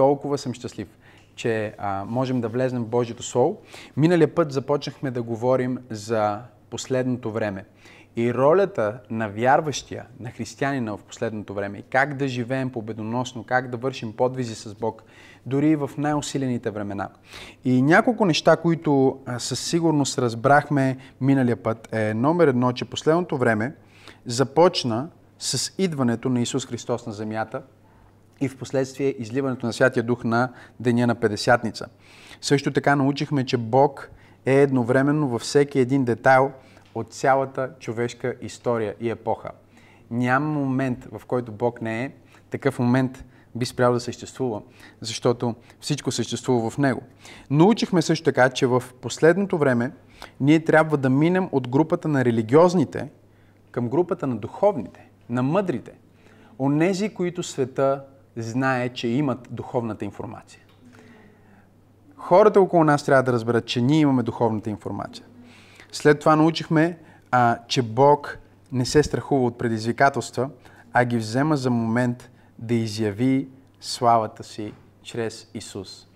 толкова съм щастлив, че а, можем да влезнем в Божието Слово. Миналия път започнахме да говорим за последното време и ролята на вярващия, на християнина в последното време и как да живеем победоносно, как да вършим подвизи с Бог, дори в най-усилените времена. И няколко неща, които със сигурност разбрахме миналия път е номер едно, че последното време започна с идването на Исус Христос на земята и в последствие изливането на Святия Дух на Деня на Педесятница. Също така научихме, че Бог е едновременно във всеки един детайл от цялата човешка история и епоха. Няма момент, в който Бог не е, такъв момент би спрял да съществува, защото всичко съществува в Него. Научихме също така, че в последното време ние трябва да минем от групата на религиозните към групата на духовните, на мъдрите. Онези, които света знае, че имат духовната информация. Хората около нас трябва да разберат, че ние имаме духовната информация. След това научихме, а, че Бог не се страхува от предизвикателства, а ги взема за момент да изяви славата си чрез Исус.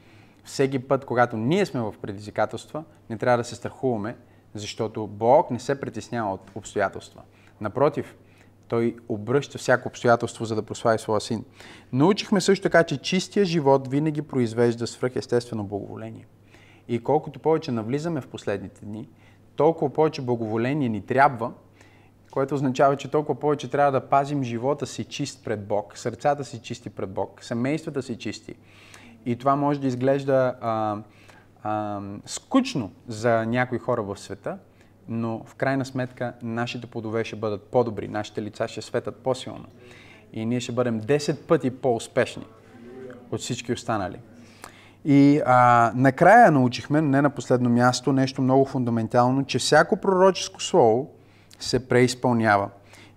Всеки път, когато ние сме в предизвикателства, не трябва да се страхуваме, защото Бог не се притеснява от обстоятелства. Напротив, той обръща всяко обстоятелство, за да прослави своя син. Научихме също така, че чистия живот винаги произвежда свръхестествено благоволение. И колкото повече навлизаме в последните дни, толкова повече благоволение ни трябва, което означава, че толкова повече трябва да пазим живота си чист пред Бог, сърцата си чисти пред Бог, семействата си чисти. И това може да изглежда а, а, скучно за някои хора в света, но в крайна сметка нашите плодове ще бъдат по-добри, нашите лица ще светат по-силно и ние ще бъдем 10 пъти по-успешни от всички останали. И а, накрая научихме, не на последно място, нещо много фундаментално, че всяко пророческо слово се преизпълнява.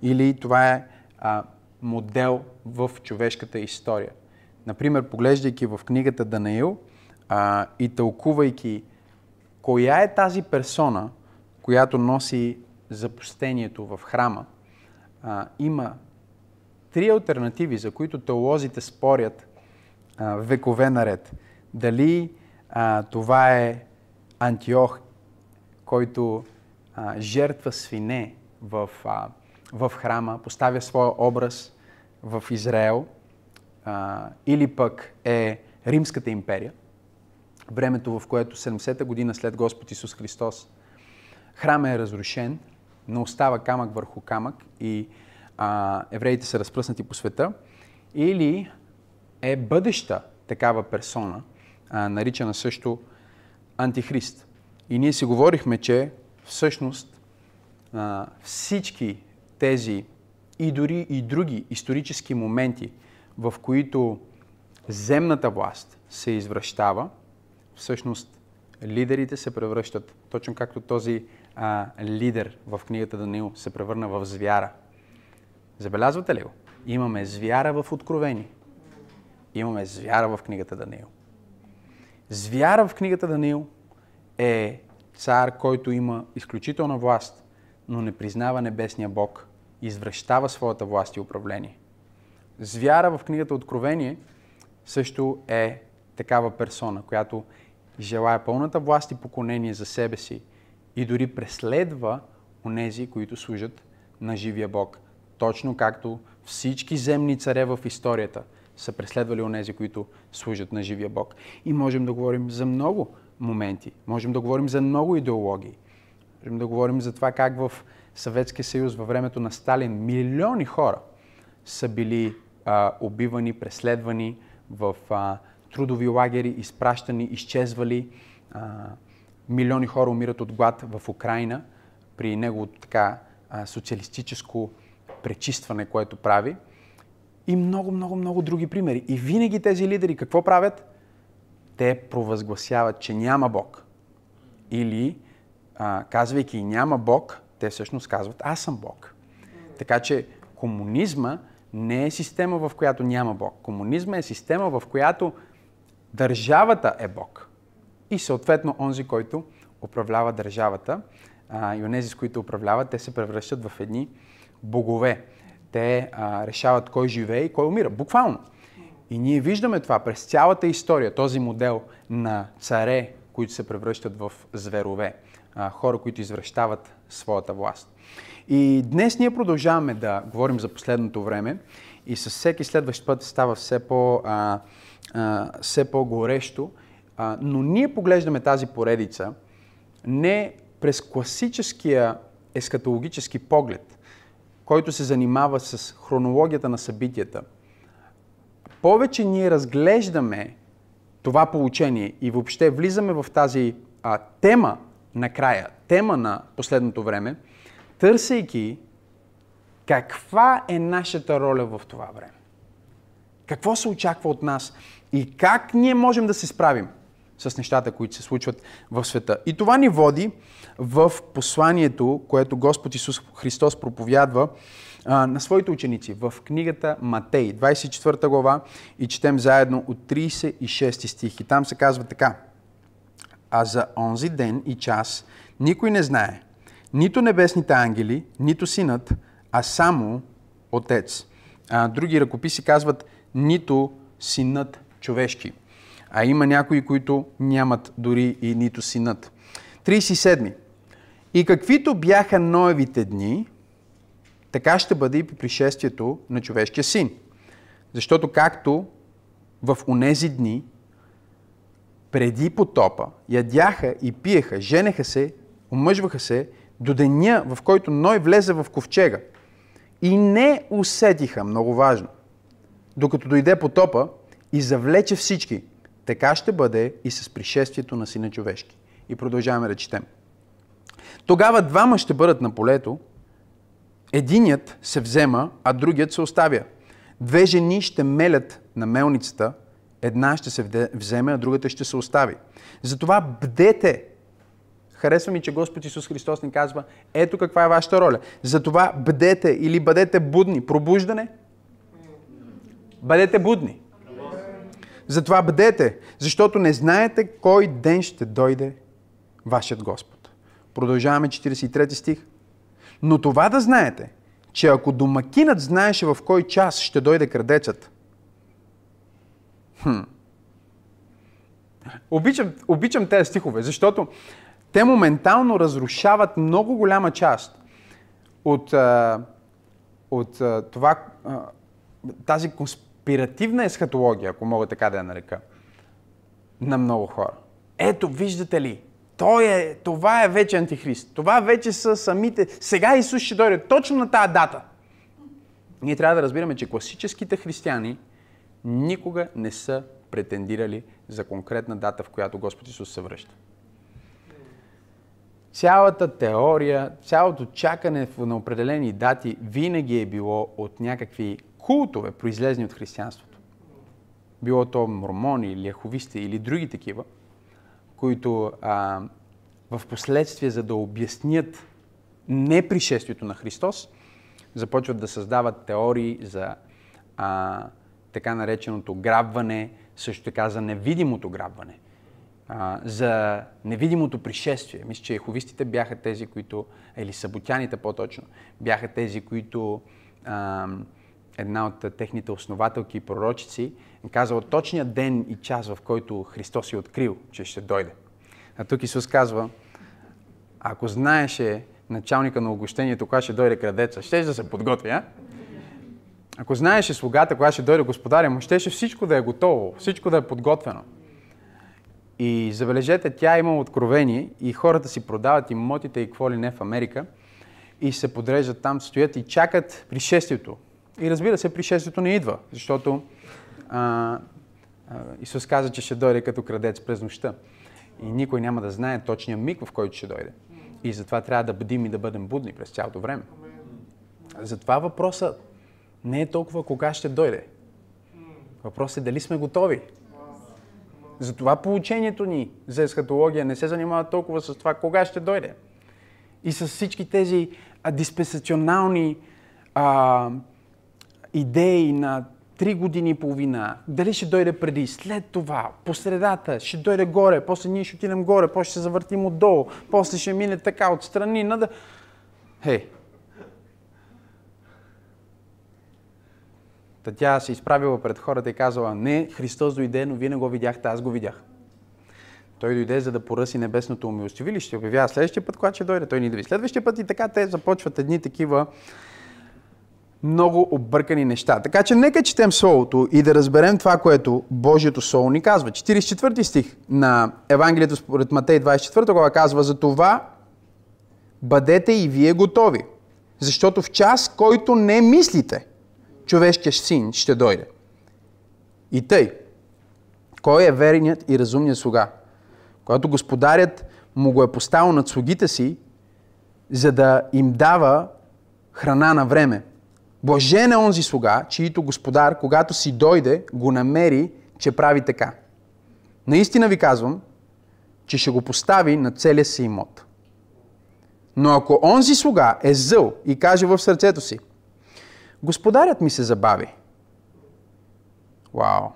Или това е а, модел в човешката история. Например, поглеждайки в книгата Данаил а, и тълкувайки коя е тази персона, която носи запустението в храма, а, има три альтернативи, за които теолозите спорят а, векове наред. Дали а, това е Антиох, който а, жертва свине в, а, в храма, поставя своя образ в Израел, а, или пък е Римската империя, времето в което 70-та година след Господ Исус Христос храма е разрушен, но остава камък върху камък и а, евреите са разпръснати по света, или е бъдеща такава персона, а, наричана също Антихрист. И ние си говорихме, че всъщност а, всички тези и дори и други исторически моменти, в които земната власт се извръщава, всъщност лидерите се превръщат, точно както този а, лидер в книгата Даниил се превърна в звяра. Забелязвате ли го? Имаме звяра в Откровение. Имаме звяра в книгата Даниил. Звяра в книгата Даниил е цар, който има изключителна власт, но не признава небесния Бог, извръщава своята власт и управление. Звяра в книгата Откровение също е такава персона, която желая пълната власт и поклонение за себе си и дори преследва онези, които служат на живия Бог. Точно както всички земни царе в историята са преследвали онези, които служат на живия Бог. И можем да говорим за много моменти. Можем да говорим за много идеологии. Можем да говорим за това как в Съветския съюз във времето на Сталин милиони хора са били а, убивани, преследвани в а, трудови лагери, изпращани, изчезвали. А, милиони хора умират от глад в Украина при неговото така социалистическо пречистване, което прави. И много, много, много други примери. И винаги тези лидери какво правят? Те провъзгласяват, че няма Бог. Или, а, казвайки няма Бог, те всъщност казват аз съм Бог. Така че комунизма не е система, в която няма Бог. Комунизма е система, в която държавата е Бог. И съответно онзи, който управлява държавата а, и онези, с които управляват, те се превръщат в едни богове. Те а, решават кой живее и кой умира. Буквално. И ние виждаме това през цялата история, този модел на царе, които се превръщат в зверове, хора, които извръщават своята власт. И днес ние продължаваме да говорим за последното време и с всеки следващ път става все, по, а, а, все по-горещо, а, но ние поглеждаме тази поредица не през класическия ескатологически поглед, който се занимава с хронологията на събитията. Повече ние разглеждаме това получение и въобще влизаме в тази а, тема накрая, тема на последното време, търсейки каква е нашата роля в това време. Какво се очаква от нас и как ние можем да се справим с нещата, които се случват в света. И това ни води в посланието, което Господ Исус Христос проповядва а, на своите ученици в книгата Матей, 24 глава и четем заедно от 36 стих. И там се казва така. А за онзи ден и час никой не знае, нито небесните ангели, нито синът, а само Отец. А, други ръкописи казват нито синът човешки. А има някои, които нямат дори и нито синът. 37. И каквито бяха Ноевите дни, така ще бъде и при пришествието на човешкия син. Защото както в онези дни, преди потопа, ядяха и пиеха, женеха се, омъжваха се, до деня, в който Ной влезе в ковчега. И не усетиха, много важно, докато дойде потопа и завлече всички. Така ще бъде и с пришествието на Сина човешки. И продължаваме да четем. Тогава двама ще бъдат на полето, единият се взема, а другият се оставя. Две жени ще мелят на мелницата, една ще се вземе, а другата ще се остави. Затова бдете. Харесва ми, че Господ Исус Христос ни казва, ето каква е вашата роля. Затова бдете или бъдете будни. Пробуждане? Бъдете будни. Затова бдете, защото не знаете кой ден ще дойде вашият Господ. Продължаваме 43 стих. Но това да знаете, че ако домакинът знаеше в кой час ще дойде крадецът, хм, обичам, обичам тези стихове, защото те моментално разрушават много голяма част от, от това, тази конспиративна есхатология, ако мога така да я нарека, на много хора. Ето, виждате ли, той е, това е вече антихрист. Това вече са самите... Сега Исус ще дойде точно на тази дата. Ние трябва да разбираме, че класическите християни никога не са претендирали за конкретна дата, в която Господ Исус се връща. Цялата теория, цялото чакане на определени дати винаги е било от някакви култове, произлезни от християнството. Било то мормони, или яховисти или други такива – които а, в последствие, за да обяснят непришествието на Христос, започват да създават теории за а, така нареченото грабване, също така за невидимото грабване, а, за невидимото пришествие. Мисля, че еховистите бяха тези, които, или саботяните по-точно, бяха тези, които а, една от техните основателки и пророчици казал точния ден и час, в който Христос е открил, че ще дойде. А тук Исус казва, ако знаеше началника на огощението, кога ще дойде крадеца, ще да се подготви, а? Ако знаеше слугата, кога ще дойде господаря му, щеше всичко да е готово, всичко да е подготвено. И забележете, тя има откровение и хората си продават имотите и какво ли не в Америка и се подреждат там, стоят и чакат пришествието. И разбира се, пришествието не идва, защото а, а, Исус каза, че ще дойде като крадец през нощта. И никой няма да знае точния миг, в който ще дойде. И затова трябва да бъдим и да бъдем будни през цялото време. Затова въпросът не е толкова кога ще дойде. Въпросът е дали сме готови. Затова получението ни за есхатология не се занимава толкова с това кога ще дойде. И с всички тези диспенсационални а, идеи на три години и половина, дали ще дойде преди, след това, по средата, ще дойде горе, после ние ще отидем горе, после ще се завъртим отдолу, после ще мине така отстрани, нада... Хей! Та тя се изправила пред хората и казала, не, Христос дойде, но вие не го видяхте, аз го видях. Той дойде, за да поръси небесното умилостивилище. Обявява следващия път, когато ще дойде, той ни да. Следващия път и така те започват едни такива много объркани неща. Така че нека четем Словото и да разберем това, което Божието Слово ни казва. 44 стих на Евангелието според Матей 24 глава казва за това бъдете и вие готови, защото в час, който не мислите, човешкият син ще дойде. И тъй, кой е верният и разумният слуга? Когато господарят му го е поставил над слугите си, за да им дава храна на време. Блажен е онзи слуга, чието господар, когато си дойде, го намери, че прави така. Наистина ви казвам, че ще го постави на целия си имот. Но ако онзи слуга е зъл и каже в сърцето си, Господарят ми се забави. Вау!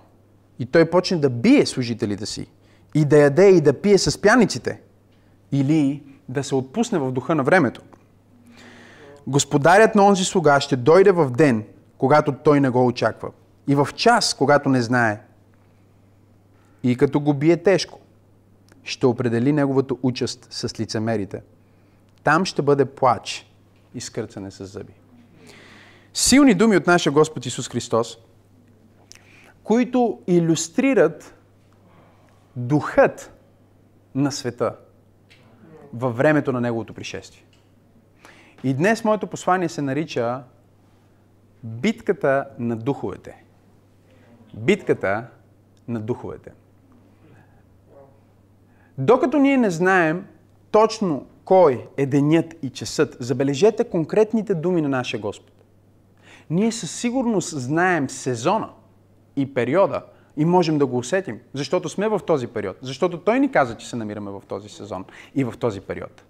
И той почне да бие служителите си и да яде и да пие с пяниците или да се отпусне в духа на времето. Господарят на онзи слуга ще дойде в ден, когато той не го очаква. И в час, когато не знае. И като го бие тежко, ще определи неговата участ с лицемерите. Там ще бъде плач и скърцане с зъби. Силни думи от нашия Господ Исус Христос, които иллюстрират духът на света във времето на Неговото пришествие. И днес моето послание се нарича битката на духовете. Битката на духовете. Докато ние не знаем точно кой е денят и часът, забележете конкретните думи на нашия Господ. Ние със сигурност знаем сезона и периода и можем да го усетим, защото сме в този период. Защото Той ни каза, че се намираме в този сезон и в този период.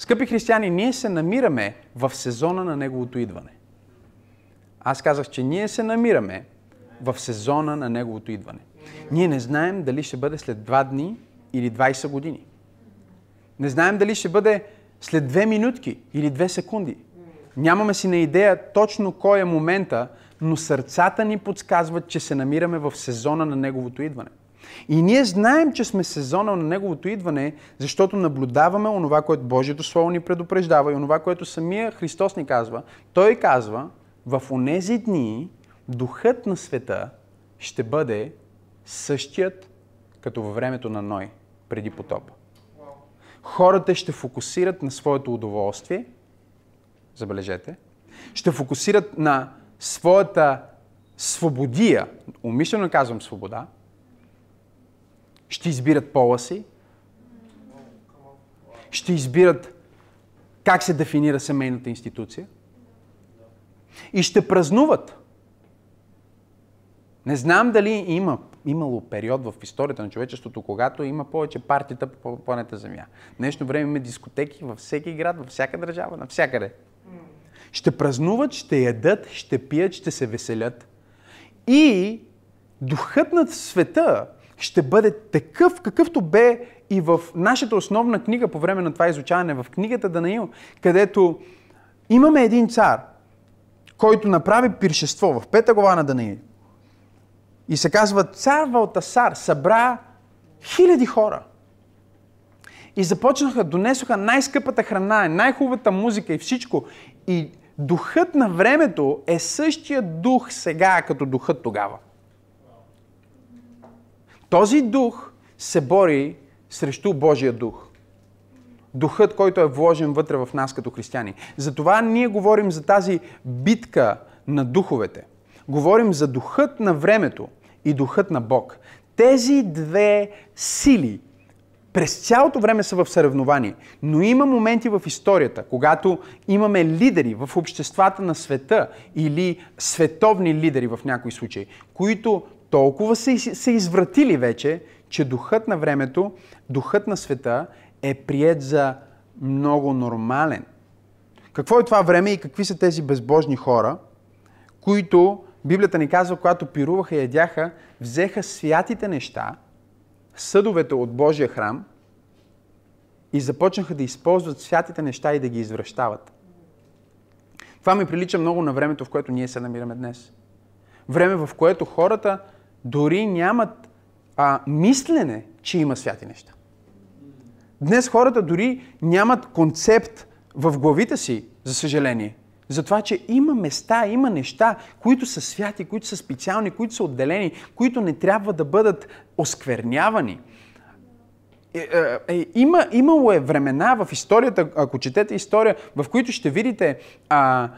Скъпи християни, ние се намираме в сезона на Неговото идване. Аз казах, че ние се намираме в сезона на Неговото идване. Ние не знаем дали ще бъде след 2 дни или 20 години. Не знаем дали ще бъде след 2 минутки или 2 секунди. Нямаме си на идея точно кой е момента, но сърцата ни подсказват, че се намираме в сезона на Неговото идване. И ние знаем, че сме сезона на Неговото идване, защото наблюдаваме онова, което Божието Слово ни предупреждава и онова, което самия Христос ни казва. Той казва, в онези дни духът на света ще бъде същият като във времето на Ной, преди потопа. Хората ще фокусират на своето удоволствие, забележете, ще фокусират на своята свободия, умишлено казвам свобода, ще избират пола си, ще избират как се дефинира семейната институция и ще празнуват. Не знам дали има имало период в историята на човечеството, когато има повече партията по планета Земя. Днешно време има дискотеки във всеки град, във всяка държава, навсякъде. Ще празнуват, ще ядат, ще пият, ще се веселят. И духът на света ще бъде такъв, какъвто бе и в нашата основна книга по време на това изучаване, в книгата Данаил, където имаме един цар, който направи пиршество в пета глава на Данаил. И се казва, цар Валтасар събра хиляди хора. И започнаха, донесоха най-скъпата храна, най-хубавата музика и всичко. И духът на времето е същия дух сега, като духът тогава. Този дух се бори срещу Божия дух. Духът, който е вложен вътре в нас като християни. Затова ние говорим за тази битка на духовете. Говорим за духът на времето и духът на Бог. Тези две сили през цялото време са в съревнование. Но има моменти в историята, когато имаме лидери в обществата на света или световни лидери в някои случаи, които толкова са, са извратили вече, че духът на времето, духът на света е прият за много нормален. Какво е това време и какви са тези безбожни хора, които Библията ни казва, когато пируваха и ядяха, взеха святите неща, съдовете от Божия храм и започнаха да използват святите неща и да ги извръщават. Това ми прилича много на времето, в което ние се намираме днес. време, в което хората дори нямат а, мислене, че има святи неща. Днес хората дори нямат концепт в главите си, за съжаление, за това, че има места, има неща, които са святи, които са специални, които са отделени, които не трябва да бъдат осквернявани. Е, е, е, има, имало е времена в историята, ако четете история, в които ще видите а,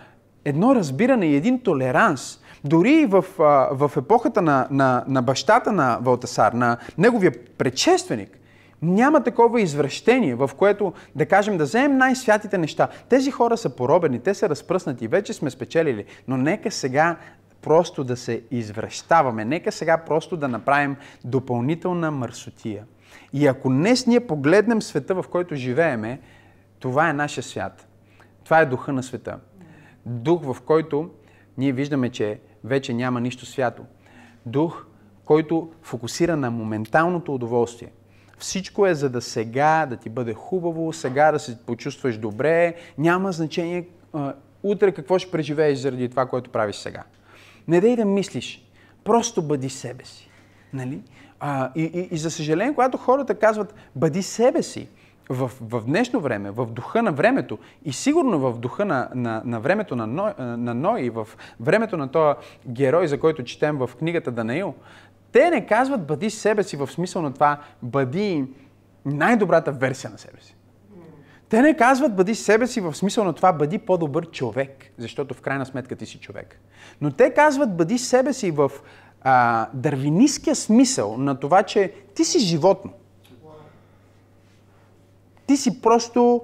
едно разбиране и един толеранс. Дори в, а, в епохата на, на, на бащата на Валтасар, на неговия предшественик, няма такова извращение, в което да кажем да вземем най-святите неща. Тези хора са поробени, те са разпръснати, вече сме спечелили, но нека сега просто да се извръщаваме, нека сега просто да направим допълнителна мърсотия. И ако днес ние погледнем света, в който живееме, това е нашия свят. Това е духа на света. Дух, в който ние виждаме, че вече няма нищо свято. Дух, който фокусира на моменталното удоволствие. Всичко е за да сега да ти бъде хубаво, сега да се почувстваш добре. Няма значение а, утре какво ще преживееш заради това, което правиш сега. Не дай да мислиш. Просто бъди себе си. Нали? А, и, и, и за съжаление, когато хората казват бъди себе си, в, в днешно време, в духа на времето и сигурно в духа на, на, на времето на Ной, на Ной и в времето на този герой, за който четем в книгата Данаил, те не казват бъди себе си в смисъл на това бъди най-добрата версия на себе си. Те не казват бъди себе си в смисъл на това бъди по-добър човек, защото в крайна сметка ти си човек. Но те казват бъди себе си в а, дървиниския смисъл на това, че ти си животно. Ти си просто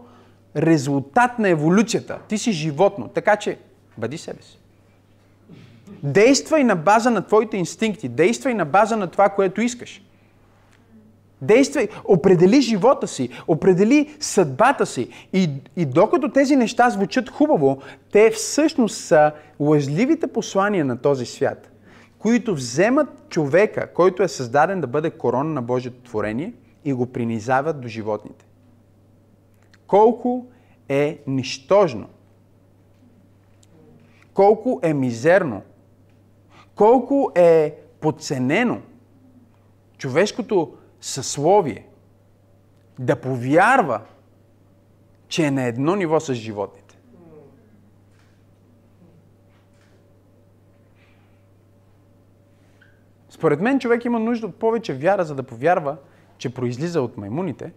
резултат на еволюцията. Ти си животно. Така че бъди себе си. Действай на база на твоите инстинкти. Действай на база на това, което искаш. Действай, определи живота си, определи съдбата си. И, и докато тези неща звучат хубаво, те всъщност са лъжливите послания на този свят, които вземат човека, който е създаден да бъде корона на Божието творение и го принизават до животните. Колко е нищожно, колко е мизерно? Колко е подценено? Човешкото съсловие да повярва, че е на едно ниво с животните. Според мен човек има нужда от повече вяра, за да повярва, че произлиза от маймуните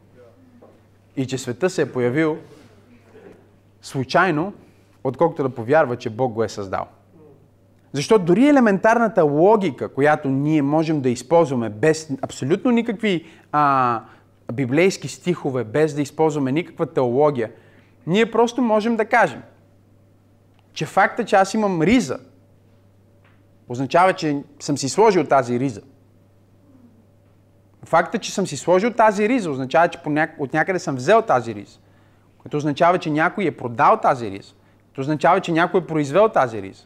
и че света се е появил случайно, отколкото да повярва, че Бог го е създал. Защото дори елементарната логика, която ние можем да използваме без абсолютно никакви а, библейски стихове, без да използваме никаква теология, ние просто можем да кажем, че факта, че аз имам риза, означава, че съм си сложил тази риза. Факта, че съм си сложил тази риза, означава, че от някъде съм взел тази риза. Което означава, че някой е продал тази риза. Което означава, че някой е произвел тази риза.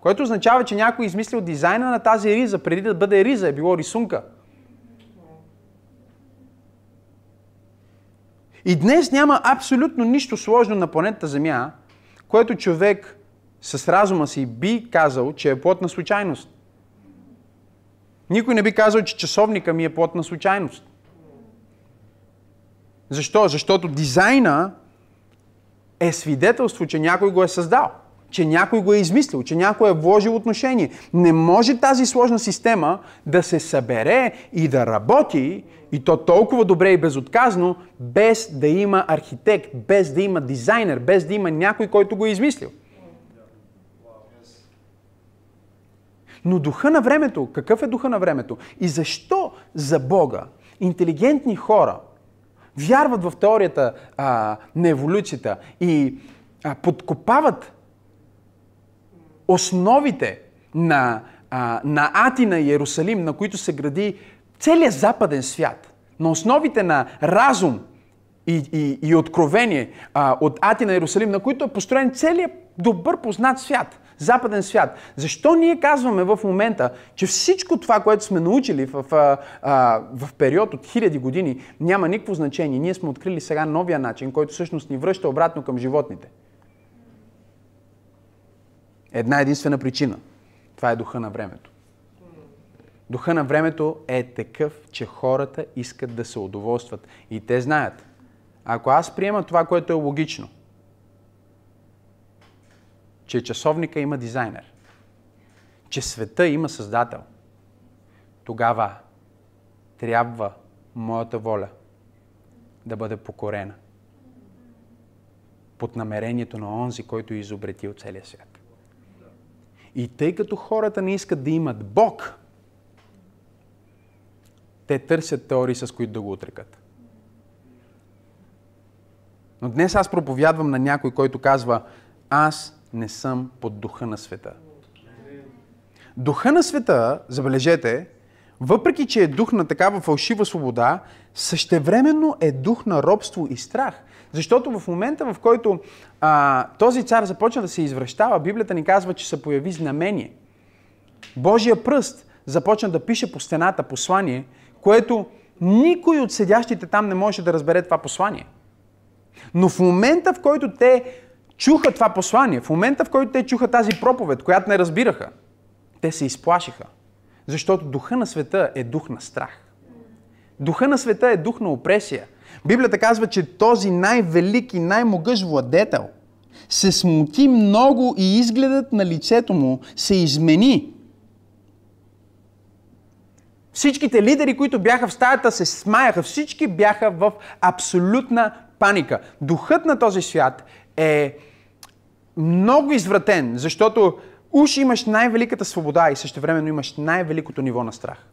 Което означава, че някой е измислил дизайна на тази риза, преди да бъде риза, е било рисунка. И днес няма абсолютно нищо сложно на планетата Земя, което човек с разума си би казал, че е плод на случайност. Никой не би казал, че часовника ми е плод на случайност. Защо? Защото дизайна е свидетелство, че някой го е създал че някой го е измислил, че някой е вложил отношение. Не може тази сложна система да се събере и да работи, и то толкова добре и безотказно, без да има архитект, без да има дизайнер, без да има някой, който го е измислил. Но духа на времето, какъв е духа на времето? И защо за Бога интелигентни хора вярват в теорията а, на еволюцията и а, подкопават основите на, а, на Атина и Иерусалим, на които се гради целият западен свят, на основите на разум и, и, и откровение а, от Атина и Иерусалим, на които е построен целият добър познат свят, западен свят. Защо ние казваме в момента, че всичко това, което сме научили в, в, в период от хиляди години, няма никакво значение? Ние сме открили сега новия начин, който всъщност ни връща обратно към животните. Една единствена причина. Това е духа на времето. Духа на времето е такъв, че хората искат да се удоволстват. И те знаят. Ако аз приема това, което е логично, че часовника има дизайнер, че света има създател, тогава трябва моята воля да бъде покорена под намерението на онзи, който е изобретил целия свят. И тъй като хората не искат да имат Бог, те търсят теории, с които да го отрекат. Но днес аз проповядвам на някой, който казва, аз не съм под духа на света. Духа на света, забележете, въпреки че е дух на такава фалшива свобода, същевременно е дух на робство и страх. Защото в момента, в който а, този цар започна да се извръщава, Библията ни казва, че се появи знамение. Божия пръст започна да пише по стената послание, което никой от седящите там не може да разбере това послание. Но в момента, в който те чуха това послание, в момента, в който те чуха тази проповед, която не разбираха, те се изплашиха. Защото духа на света е дух на страх. Духа на света е дух на опресия. Библията казва, че този най-велик и най-могъж владетел се смути много и изгледът на лицето му се измени. Всичките лидери, които бяха в стаята, се смаяха. Всички бяха в абсолютна паника. Духът на този свят е много извратен, защото уж имаш най-великата свобода и също времено имаш най-великото ниво на страх.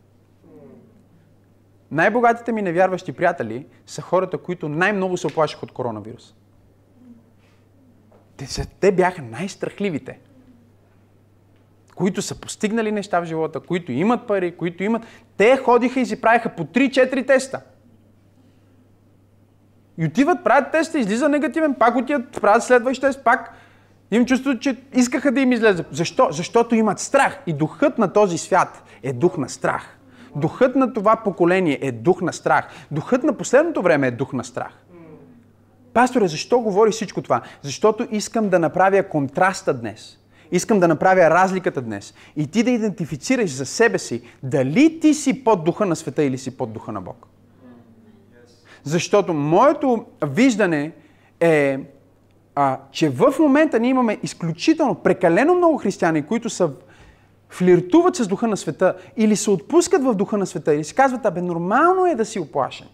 Най-богатите ми невярващи приятели са хората, които най-много се оплашиха от коронавирус. Те, са, те бяха най-страхливите. Които са постигнали неща в живота, които имат пари, които имат... Те ходиха и си правиха по 3-4 теста. И отиват, правят теста, излиза негативен, пак отиват, правят следващ тест, пак им чувството, че искаха да им излезе. Защо? Защото имат страх. И духът на този свят е дух на страх. Духът на това поколение е дух на страх. Духът на последното време е дух на страх. Пасторе, защо говори всичко това? Защото искам да направя контраста днес. Искам да направя разликата днес. И ти да идентифицираш за себе си дали ти си под духа на света или си под духа на Бог. Защото моето виждане е, а, че в момента ние имаме изключително, прекалено много християни, които са флиртуват с духа на света или се отпускат в духа на света или си казват, абе, нормално е да си оплашен.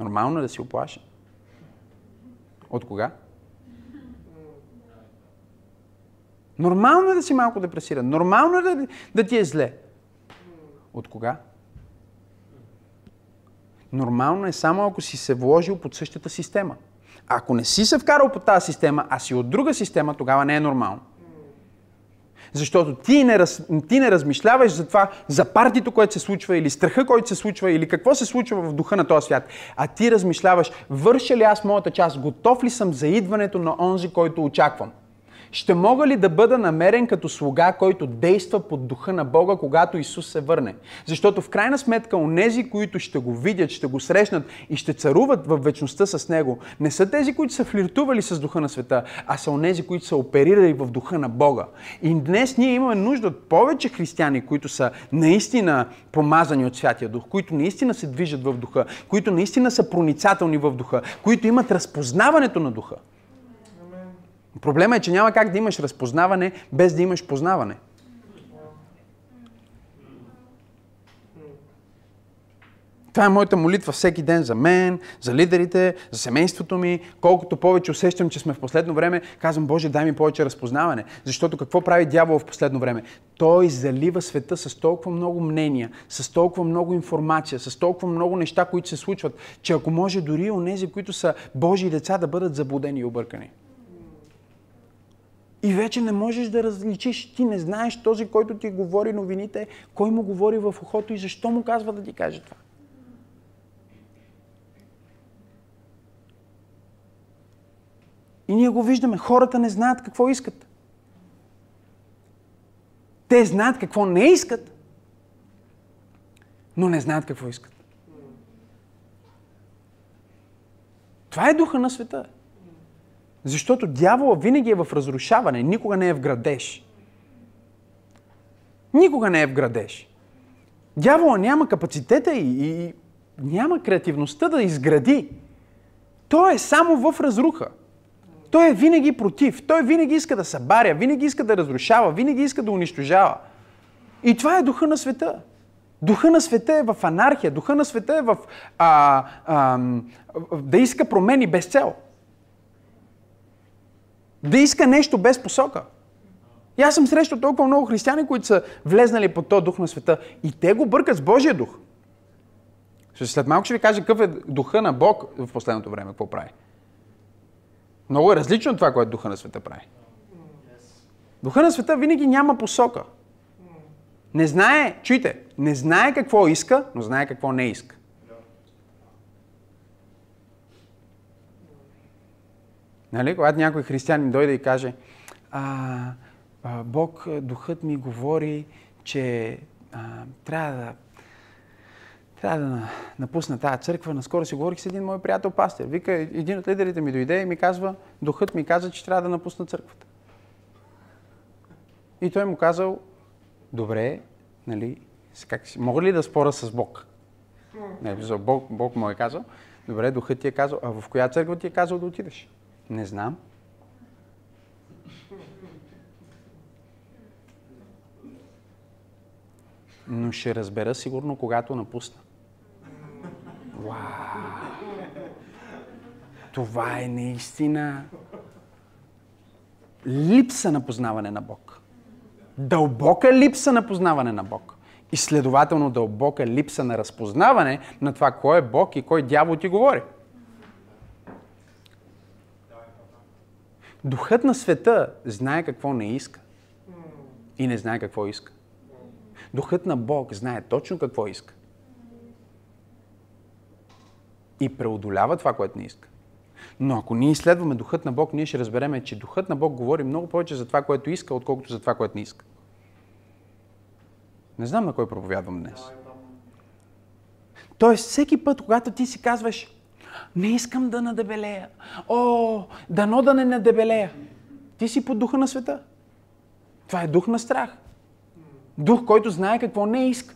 Нормално е да си оплашен. От кога? Нормално е да си малко депресиран. Нормално е да, да ти е зле. От кога? Нормално е само ако си се вложил под същата система. Ако не си се вкарал под тази система, а си от друга система, тогава не е нормално. Защото ти не, раз, ти не размишляваш за това, за партито, което се случва, или страха, който се случва, или какво се случва в духа на този свят. А ти размишляваш, върша ли аз моята част, готов ли съм за идването на онзи, който очаквам. Ще мога ли да бъда намерен като слуга, който действа под духа на Бога, когато Исус се върне? Защото в крайна сметка, онези, които ще го видят, ще го срещнат и ще царуват в вечността с Него, не са тези, които са флиртували с духа на света, а са онези, които са оперирали в духа на Бога. И днес ние имаме нужда от повече християни, които са наистина помазани от Святия Дух, които наистина се движат в духа, които наистина са проницателни в духа, които имат разпознаването на духа. Проблема е, че няма как да имаш разпознаване без да имаш познаване. Това е моята молитва всеки ден за мен, за лидерите, за семейството ми. Колкото повече усещам, че сме в последно време, казвам, Боже, дай ми повече разпознаване. Защото какво прави дявол в последно време? Той залива света с толкова много мнения, с толкова много информация, с толкова много неща, които се случват, че ако може дори у нези, които са Божии деца, да бъдат заблудени и объркани. И вече не можеш да различиш. Ти не знаеш този, който ти говори новините, кой му говори в ухото и защо му казва да ти каже това. И ние го виждаме. Хората не знаят какво искат. Те знаят какво не искат, но не знаят какво искат. Това е духа на света. Защото дявола винаги е в разрушаване, никога не е в градеж. Никога не е в градеж. Дявола няма капацитета и, и няма креативността да изгради. Той е само в разруха. Той е винаги против. Той винаги иска да събаря, винаги иска да разрушава, винаги иска да унищожава. И това е духа на света. Духа на света е в анархия, духа на света е в а, а, да иска промени без цел. Да иска нещо без посока. И аз съм срещал толкова много християни, които са влезнали под този дух на света. И те го бъркат с Божия дух. След малко ще ви кажа какъв е духа на Бог в последното време, какво прави. Много е различно от това, което духа на света прави. Духа на света винаги няма посока. Не знае, чуйте, не знае какво иска, но знае какво не иска. Нали? Когато някой християнин дойде и каже, а, а, Бог, духът ми говори, че а, трябва да трябва да напусна тази църква. Наскоро си говорих с един мой приятел пастир. Вика, един от лидерите ми дойде и ми казва, духът ми каза, че трябва да напусна църквата. И той му казал, добре, нали, как, мога ли да спора с Бог? Не, Бог, Бог му е казал, добре, духът ти е казал, а в коя църква ти е казал да отидеш? Не знам. Но ще разбера сигурно, когато напусна. Вау! Това е наистина липса на познаване на Бог. Дълбока липса на познаване на Бог. И следователно дълбока липса на разпознаване на това кой е Бог и кой дявол ти говори. Духът на света знае какво не иска и не знае какво иска. Духът на Бог знае точно какво иска. И преодолява това, което не иска. Но ако ние изследваме Духът на Бог, ние ще разбереме, че Духът на Бог говори много повече за това, което иска, отколкото за това, което не иска. Не знам на кой проповядвам днес. Тоест, всеки път, когато ти си казваш, не искам да надебелея. О, дано да не надебелея. Ти си под духа на света. Това е дух на страх. Дух, който знае какво не иска.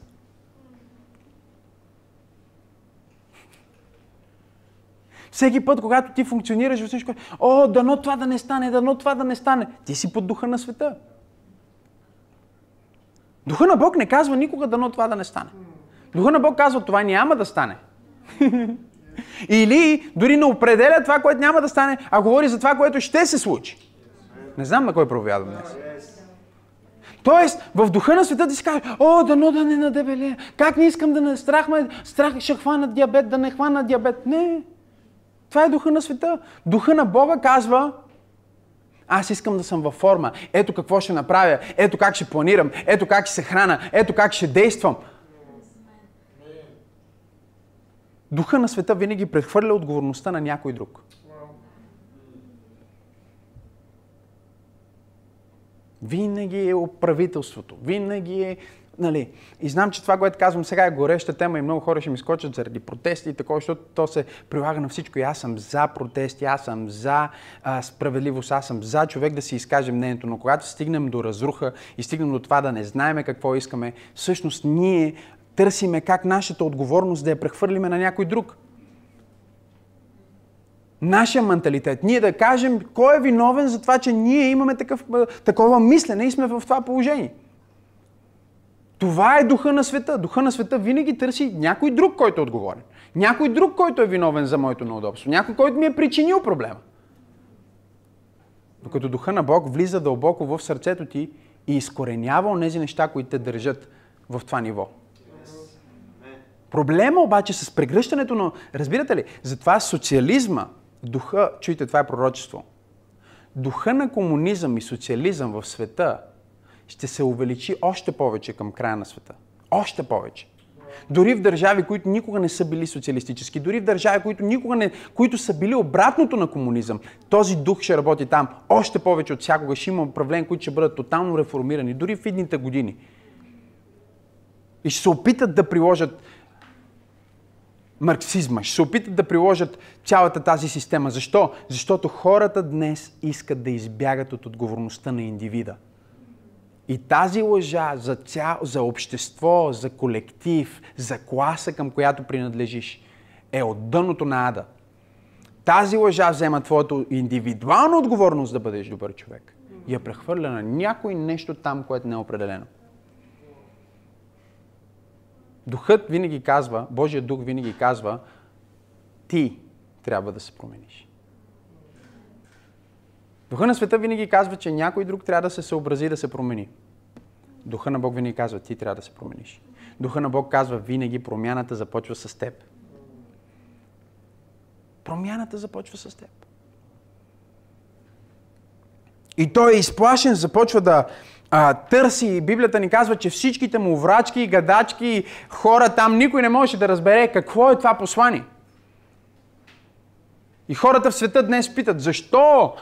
Всеки път, когато ти функционираш във всичко, о, дано това да не стане, дано това да не стане. Ти си под духа на света. Духа на Бог не казва никога дано това да не стане. Духа на Бог казва това няма да стане. Или дори не определя това, което няма да стане, а говори за това, което ще се случи. Не знам на кой проповядвам днес. Тоест, в духа на света ти си каже, о, дано да не надебеле. Как не искам да не страхме, страх ще хвана диабет, да не хвана диабет. Не. Това е духа на света. Духа на Бога казва, аз искам да съм във форма. Ето какво ще направя. Ето как ще планирам. Ето как ще се храна. Ето как ще действам. Духа на света винаги прехвърля отговорността на някой друг. Винаги е правителството. Винаги е Нали, и знам, че това, което казвам сега е гореща тема и много хора ще ми скочат заради протести и такова, защото то се прилага на всичко. И аз съм за протести, аз съм за а, справедливост, аз съм за човек да си изкаже мнението. Но когато стигнем до разруха и стигнем до това да не знаеме какво искаме, всъщност ние търсиме как нашата отговорност да я прехвърлиме на някой друг. Нашия менталитет. Ние да кажем кой е виновен за това, че ние имаме такъв, такова мислене и сме в това положение. Това е духа на света. Духа на света винаги търси някой друг, който е отговорен. Някой друг, който е виновен за моето неудобство. Някой, който ми е причинил проблема. Докато духа на Бог влиза дълбоко в сърцето ти и изкоренява онези неща, които те държат в това ниво. Проблема обаче с прегръщането на... Разбирате ли? Затова социализма, духа, чуйте, това е пророчество. Духа на комунизъм и социализъм в света ще се увеличи още повече към края на света. Още повече. Дори в държави, които никога не са били социалистически, дори в държави, които никога не, които са били обратното на комунизъм, този дух ще работи там. Още повече от всякога ще има управления, които ще бъдат тотално реформирани, дори в идните години. И ще се опитат да приложат марксизма, ще се опитат да приложат цялата тази система. Защо? Защото хората днес искат да избягат от отговорността на индивида. И тази лъжа за, ця... за общество, за колектив, за класа, към която принадлежиш, е от дъното на ада. Тази лъжа взема твоята индивидуална отговорност да бъдеш добър човек и я прехвърля на някой нещо там, което не е определено. Духът винаги казва, Божия дух винаги казва, ти трябва да се промениш. Духа на света винаги казва, че някой друг трябва да се съобрази да се промени. Духа на Бог винаги казва, ти трябва да се промениш. Духа на Бог казва, винаги промяната започва с теб. Промяната започва с теб. И той е изплашен, започва да а, търси. Библията ни казва, че всичките му врачки, гадачки, хора там, никой не може да разбере какво е това послание. И хората в света днес питат, защо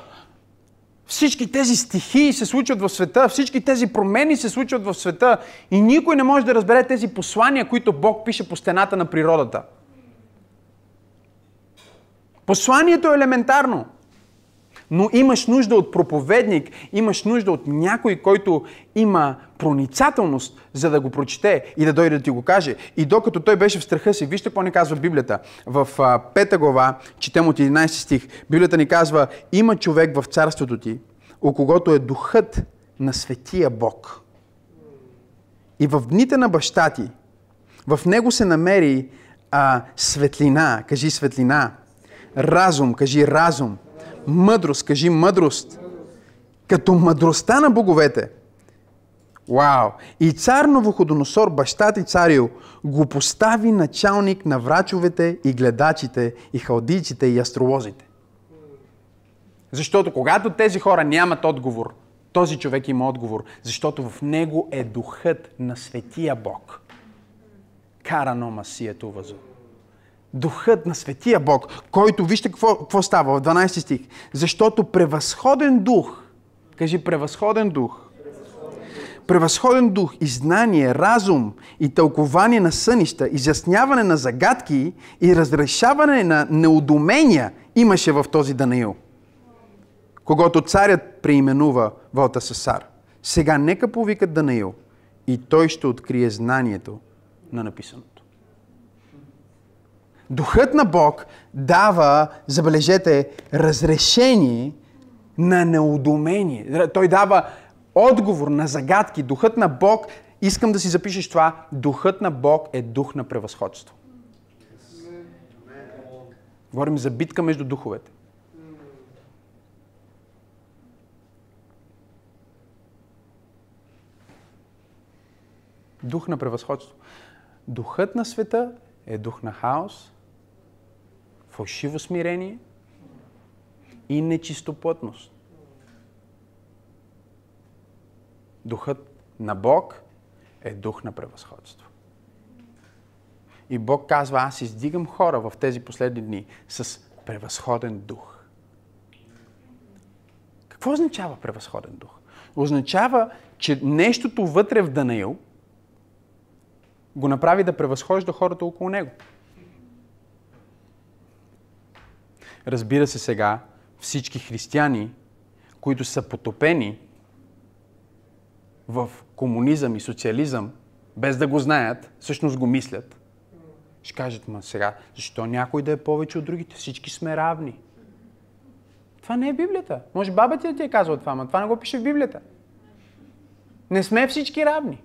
всички тези стихии се случват в света, всички тези промени се случват в света и никой не може да разбере тези послания, които Бог пише по стената на природата. Посланието е елементарно. Но имаш нужда от проповедник, имаш нужда от някой, който има проницателност, за да го прочете и да дойде да ти го каже. И докато той беше в страха си, вижте какво ни казва Библията. В пета глава, четем от 11 стих, Библията ни казва, има човек в царството ти, у когото е духът на светия Бог. И в дните на баща ти, в него се намери а, светлина, кажи светлина, разум, кажи разум, мъдрост, кажи мъдрост, като мъдростта на боговете. Вау! И цар Новоходоносор, баща ти царил, го постави началник на врачовете и гледачите, и халдийците, и астролозите. Защото когато тези хора нямат отговор, този човек има отговор, защото в него е духът на светия Бог. Карано масието възо духът на Светия Бог, който, вижте какво, какво става в 12 стих. Защото превъзходен дух, кажи превъзходен дух, превъзходен дух и знание, разум и тълкование на сънища, изясняване на загадки и разрешаване на неудумения имаше в този Данаил, когато царят преименува Валтасасар. Сега нека повикат Данаил и той ще открие знанието на написаното. Духът на Бог дава, забележете, разрешение на неудумение. Той дава отговор на загадки. Духът на Бог, искам да си запишеш това, духът на Бог е дух на превъзходство. Говорим за битка между духовете. Дух на превъзходство. Духът на света е дух на хаос, фалшиво смирение и нечистоплътност. Духът на Бог е дух на превъзходство. И Бог казва, аз издигам хора в тези последни дни с превъзходен дух. Какво означава превъзходен дух? Означава, че нещото вътре в Данаил го направи да превъзхожда хората около него. Разбира се сега, всички християни, които са потопени в комунизъм и социализъм, без да го знаят, всъщност го мислят. Ще кажат, ма сега, защо някой да е повече от другите? Всички сме равни. Това не е Библията. Може баба ти да ти е казала това, но това не го пише в Библията. Не сме всички равни.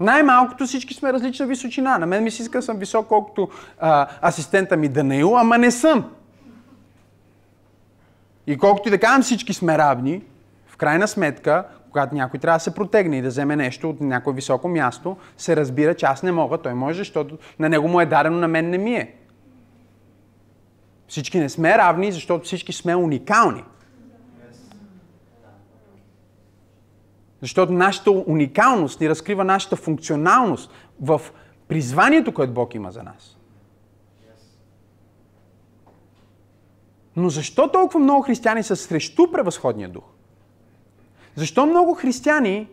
Най-малкото всички сме различна височина. На мен ми се иска съм висок, колкото а, асистента ми Данаил, ама не съм. И колкото и да кажем всички сме равни, в крайна сметка, когато някой трябва да се протегне и да вземе нещо от някое високо място, се разбира, че аз не мога, той може, защото на него му е дадено, на мен не ми е. Всички не сме равни, защото всички сме уникални. Защото нашата уникалност ни разкрива нашата функционалност в призванието, което Бог има за нас. Но защо толкова много християни са срещу превъзходния дух? Защо много християни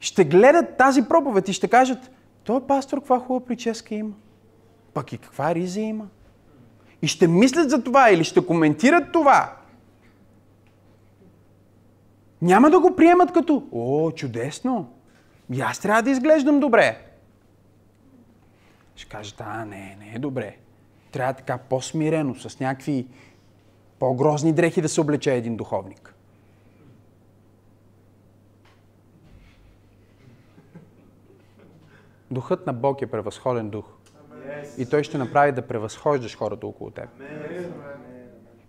ще гледат тази проповед и ще кажат, той пастор каква хубава прическа има, пък и каква риза има. И ще мислят за това или ще коментират това. Няма да го приемат като, о, чудесно, и аз трябва да изглеждам добре. Ще кажат, а, не, не е добре. Трябва така по-смирено, с някакви по-грозни дрехи да се облече един духовник. Духът на Бог е превъзходен дух. И той ще направи да превъзхождаш хората около теб.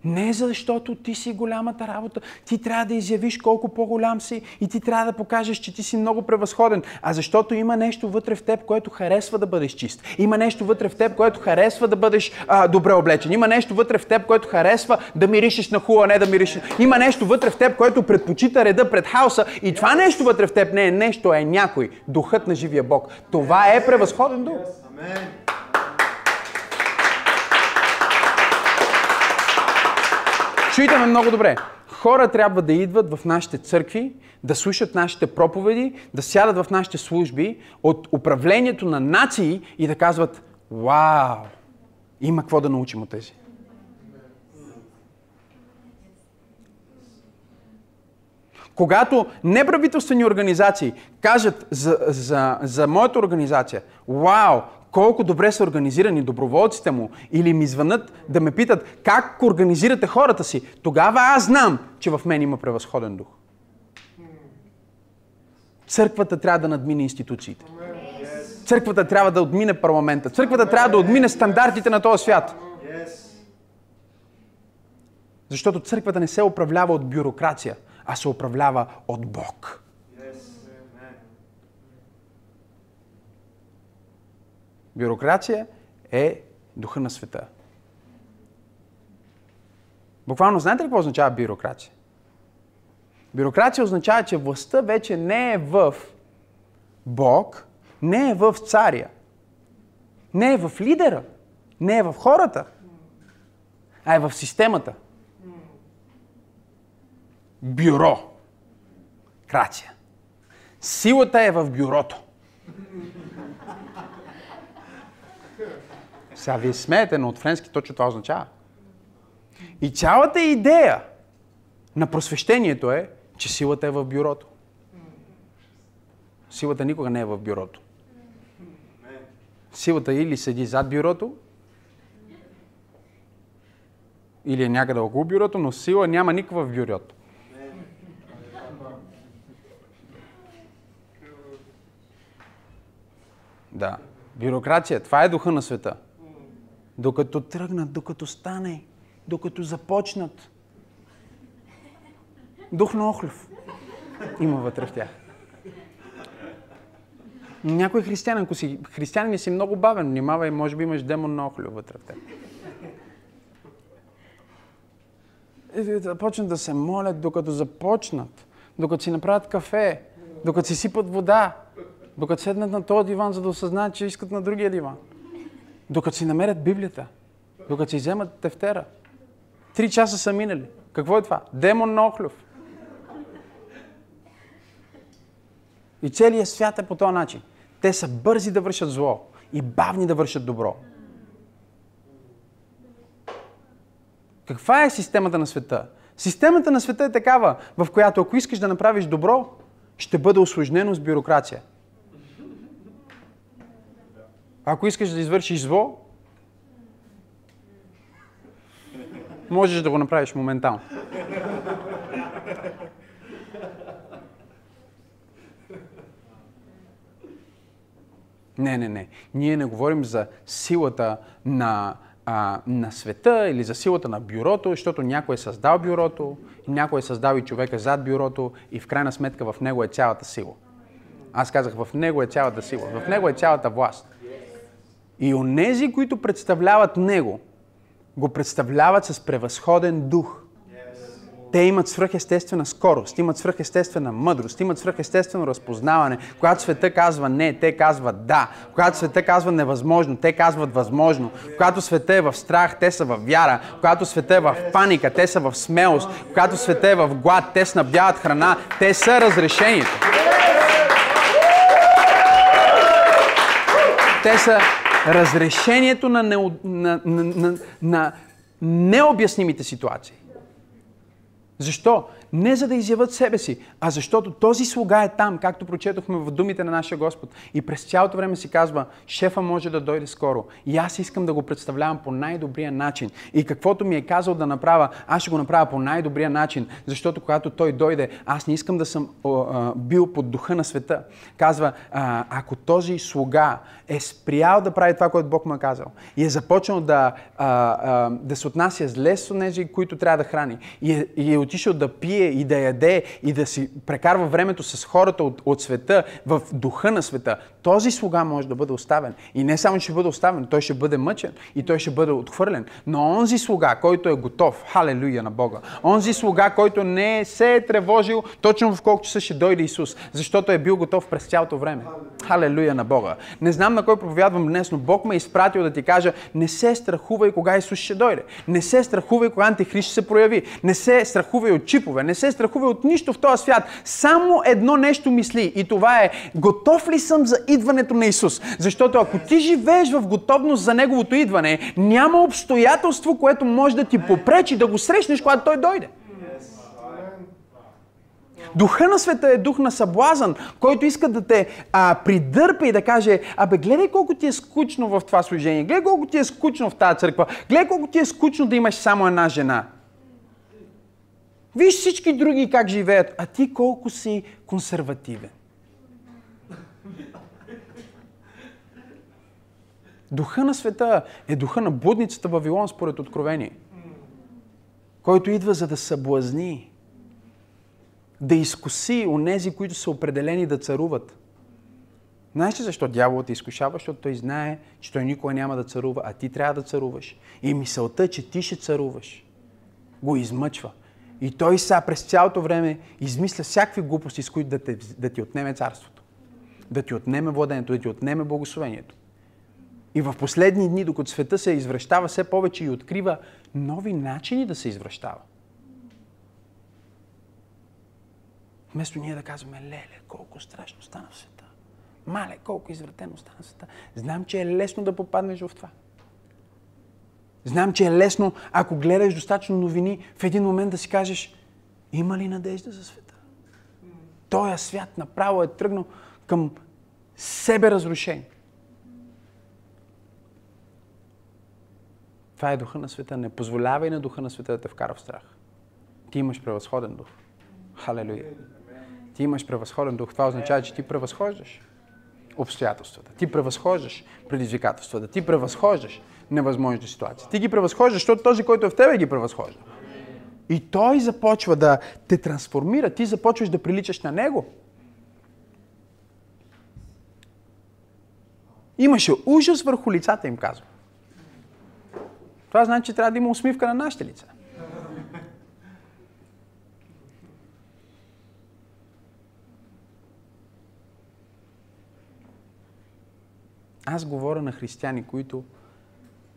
Не защото ти си голямата работа. Ти трябва да изявиш колко по-голям си и ти трябва да покажеш, че ти си много превъзходен. А защото има нещо вътре в теб, което харесва да бъдеш чист. Има нещо вътре в теб, което харесва да бъдеш а, добре облечен. Има нещо вътре в теб, което харесва да миришеш на хула, не да миришеш. Има нещо вътре в теб, което предпочита реда пред хаоса. И това нещо вътре в теб не е нещо, е някой. Духът на живия Бог. Това е превъзходен дух. Амен. Чуйте ме много добре. Хора трябва да идват в нашите църкви, да слушат нашите проповеди, да сядат в нашите служби от управлението на нации и да казват Вау! Има какво да научим от тези. Когато неправителствени организации кажат за, за, за моята организация, вау, колко добре са организирани доброволците му или ми звънат да ме питат как организирате хората си, тогава аз знам, че в мен има превъзходен дух. Църквата трябва да надмине институциите. Църквата трябва да отмине парламента. Църквата трябва да отмине стандартите на този свят. Защото църквата не се управлява от бюрокрация, а се управлява от Бог. Бюрокрация е духа на света. Буквално знаете ли какво означава бюрокрация? Бюрокрация означава, че властта вече не е в Бог, не е в царя, не е в лидера, не е в хората, а е в системата. Бюро. Крация. Силата е в бюрото. Сега вие смеете, но от френски точно това означава. И цялата идея на просвещението е, че силата е в бюрото. Силата никога не е в бюрото. Силата или седи зад бюрото, или е някъде около бюрото, но сила няма никаква в бюрото. Да. Бюрокрация. Това е духа на света докато тръгнат, докато стане, докато започнат. Дух на охлюв има вътре в тях. Някой християнин, ако си християнин си много бавен, внимавай, може би имаш демон на охлюв вътре в теб. И да започнат да се молят, докато започнат, докато си направят кафе, докато си сипат вода, докато седнат на този диван, за да осъзнаят, че искат на другия диван. Докато си намерят Библията, докато си вземат тефтера. Три часа са минали. Какво е това? Демон на охлюв. И целият свят е по този начин. Те са бързи да вършат зло и бавни да вършат добро. Каква е системата на света? Системата на света е такава, в която ако искаш да направиш добро, ще бъде осложнено с бюрокрация. Ако искаш да извършиш зло, можеш да го направиш моментално. Не, не, не. Ние не говорим за силата на, а, на света или за силата на бюрото, защото някой е създал бюрото, някой е създал и човека зад бюрото и в крайна сметка в него е цялата сила. Аз казах, в него е цялата сила, в него е цялата власт. И онези, които представляват Него, го представляват с превъзходен дух. Те имат свръхестествена скорост, имат свръхестествена мъдрост, имат свръхестествено разпознаване. Когато света казва не, те казват да. Когато света казва невъзможно, те казват възможно. Когато света е в страх, те са в вяра. Когато света е в паника, те са в смелост. Когато света е в глад, те снабдяват храна. Те са разрешението. Те са разрешението на, не, на, на, на, на необяснимите ситуации. Защо? Не за да изяват себе си, а защото този слуга е там, както прочетохме в думите на нашия Господ. И през цялото време си казва, шефа може да дойде скоро. И аз искам да го представлявам по най-добрия начин. И каквото ми е казал да направя, аз ще го направя по най-добрия начин. Защото когато той дойде, аз не искам да съм бил под духа на света. Казва, ако този слуга е спрял да прави това, което Бог му е казал, и е започнал да, да се отнася зле с тези, които трябва да храни, и е, и е отишъл да пие и да яде и да си прекарва времето с хората от, от света, в духа на света, този слуга може да бъде оставен. И не само, ще бъде оставен, той ще бъде мъчен и той ще бъде отхвърлен. Но онзи слуга, който е готов, халелуя на Бога, онзи слуга, който не се е тревожил точно в колко часа ще дойде Исус, защото е бил готов през цялото време. Халелуя на Бога. Не знам на кой проповядвам днес, но Бог ме е изпратил да ти кажа, не се страхувай кога Исус ще дойде. Не се страхувай кога Антихрист ще се прояви. Не се страхувай от чипове. Не се страхувай от нищо в този свят. Само едно нещо мисли и това е, готов ли съм за идването на Исус? Защото ако ти живееш в готовност за Неговото идване, няма обстоятелство, което може да ти попречи да го срещнеш, когато Той дойде. Духа на света е дух на съблазън, който иска да те а, придърпа и да каже, абе, гледай колко ти е скучно в това служение, гледай колко ти е скучно в тази църква, гледай колко ти е скучно да имаш само една жена. Виж всички други как живеят, а ти колко си консервативен. Духа на света е духа на будницата Вавилон според Откровение, който идва за да съблазни, да изкуси онези, които са определени да царуват. Знаеш ли защо дяволът изкушава? Защото той знае, че той никога няма да царува, а ти трябва да царуваш. И мисълта, че ти ще царуваш, го измъчва. И той сега през цялото време измисля всякакви глупости, с които да, те, да ти отнеме царството. Да ти отнеме владението, да ти отнеме благословението. И в последни дни, докато света се извръщава все повече и открива нови начини да се извръщава. Вместо ние да казваме, леле, колко страшно стана в света. Мале, колко извратено стана в света. Знам, че е лесно да попаднеш в това. Знам, че е лесно, ако гледаш достатъчно новини, в един момент да си кажеш, има ли надежда за света? Тоя свят направо е тръгнал към себе разрушение. Това е духа на света. Не позволявай на духа на света да те вкара в страх. Ти имаш превъзходен дух. Халелуя. Ти имаш превъзходен дух. Това означава, че ти превъзхождаш обстоятелствата. Ти превъзхождаш предизвикателствата. Ти превъзхождаш невъзможните ситуации. Ти ги превъзхождаш, защото този, който е в тебе, ги превъзхожда. И той започва да те трансформира. Ти започваш да приличаш на него. Имаше ужас върху лицата им, казва. Това значи, че трябва да има усмивка на нашите лица. Аз говоря на християни, които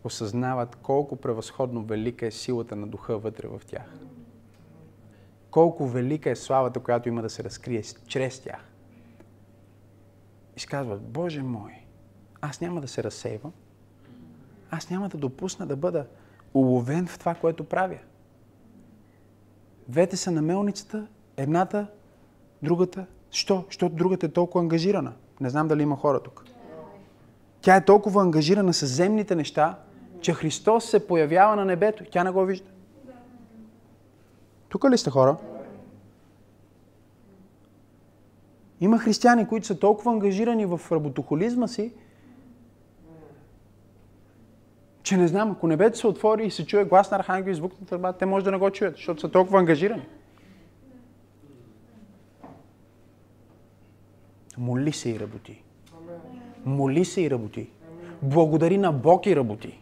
осъзнават колко превъзходно велика е силата на духа вътре в тях. Колко велика е славата, която има да се разкрие чрез тях. И казват, Боже мой, аз няма да се разсейвам. Аз няма да допусна да бъда уловен в това, което правя. Двете са на мелницата, едната, другата. Що? Защото другата е толкова ангажирана. Не знам дали има хора тук. Тя е толкова ангажирана с земните неща, че Христос се появява на небето. Тя не го вижда. Тук ли сте хора? Има християни, които са толкова ангажирани в работохолизма си, че не знам, ако небето се отвори и се чуе глас на архангел и звук на търба, те може да не го чуят, защото са толкова ангажирани. Моли се и работи. Моли се и работи. Благодари на Бог и работи.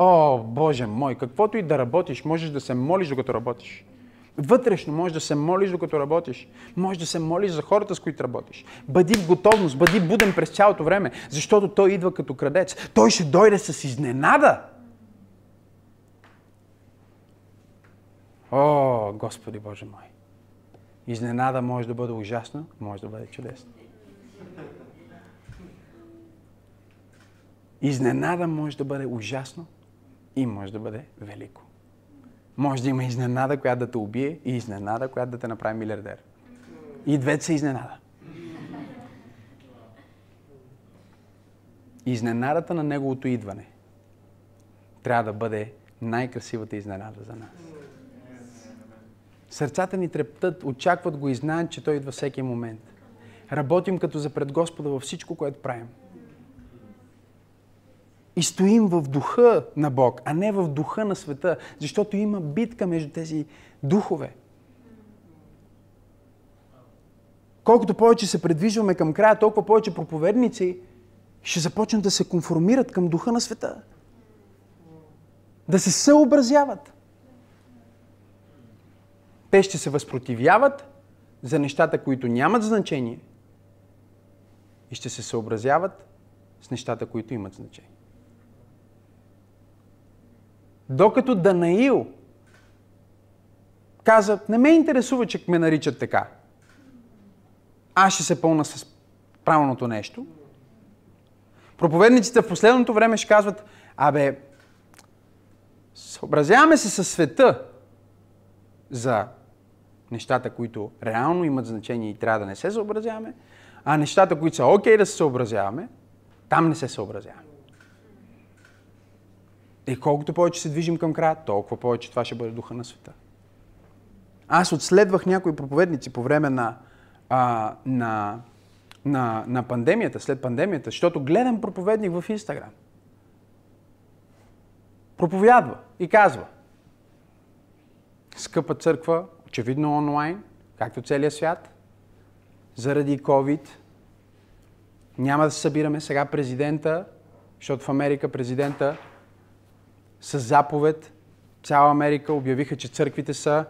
О, Боже мой, каквото и да работиш, можеш да се молиш, докато работиш. Вътрешно можеш да се молиш, докато работиш. Можеш да се молиш за хората, с които работиш. Бъди в готовност, бъди буден през цялото време, защото той идва като крадец. Той ще дойде с изненада. О, Господи Боже мой! Изненада може да бъде ужасна, може да бъде чудесна. Изненада може да бъде ужасно и може да бъде велико. Може да има изненада, която да те убие и изненада, която да те направи милиардер. И двете са изненада. Изненадата на неговото идване трябва да бъде най-красивата изненада за нас. Сърцата ни трептат, очакват го и знаят, че Той идва всеки момент. Работим като за пред Господа във всичко, което правим. И стоим в духа на Бог, а не в духа на света, защото има битка между тези духове. Колкото повече се предвижваме към края, толкова повече проповедници ще започнат да се конформират към духа на света. Да се съобразяват. Те ще се възпротивяват за нещата, които нямат значение и ще се съобразяват с нещата, които имат значение. Докато Данаил каза, не ме интересува, че ме наричат така. Аз ще се пълна с правилното нещо. Проповедниците в последното време ще казват, абе, съобразяваме се със света за нещата, които реално имат значение и трябва да не се съобразяваме, а нещата, които са окей okay да се съобразяваме, там не се съобразяваме. И колкото повече се движим към края, толкова повече това ще бъде духа на света. Аз отследвах някои проповедници по време на, а, на, на, на пандемията, след пандемията, защото гледам проповедник в Инстаграм. Проповядва и казва. Скъпа църква, очевидно онлайн, както целият свят, заради COVID, няма да се събираме сега президента, защото в Америка президента с заповед цяла Америка обявиха, че църквите са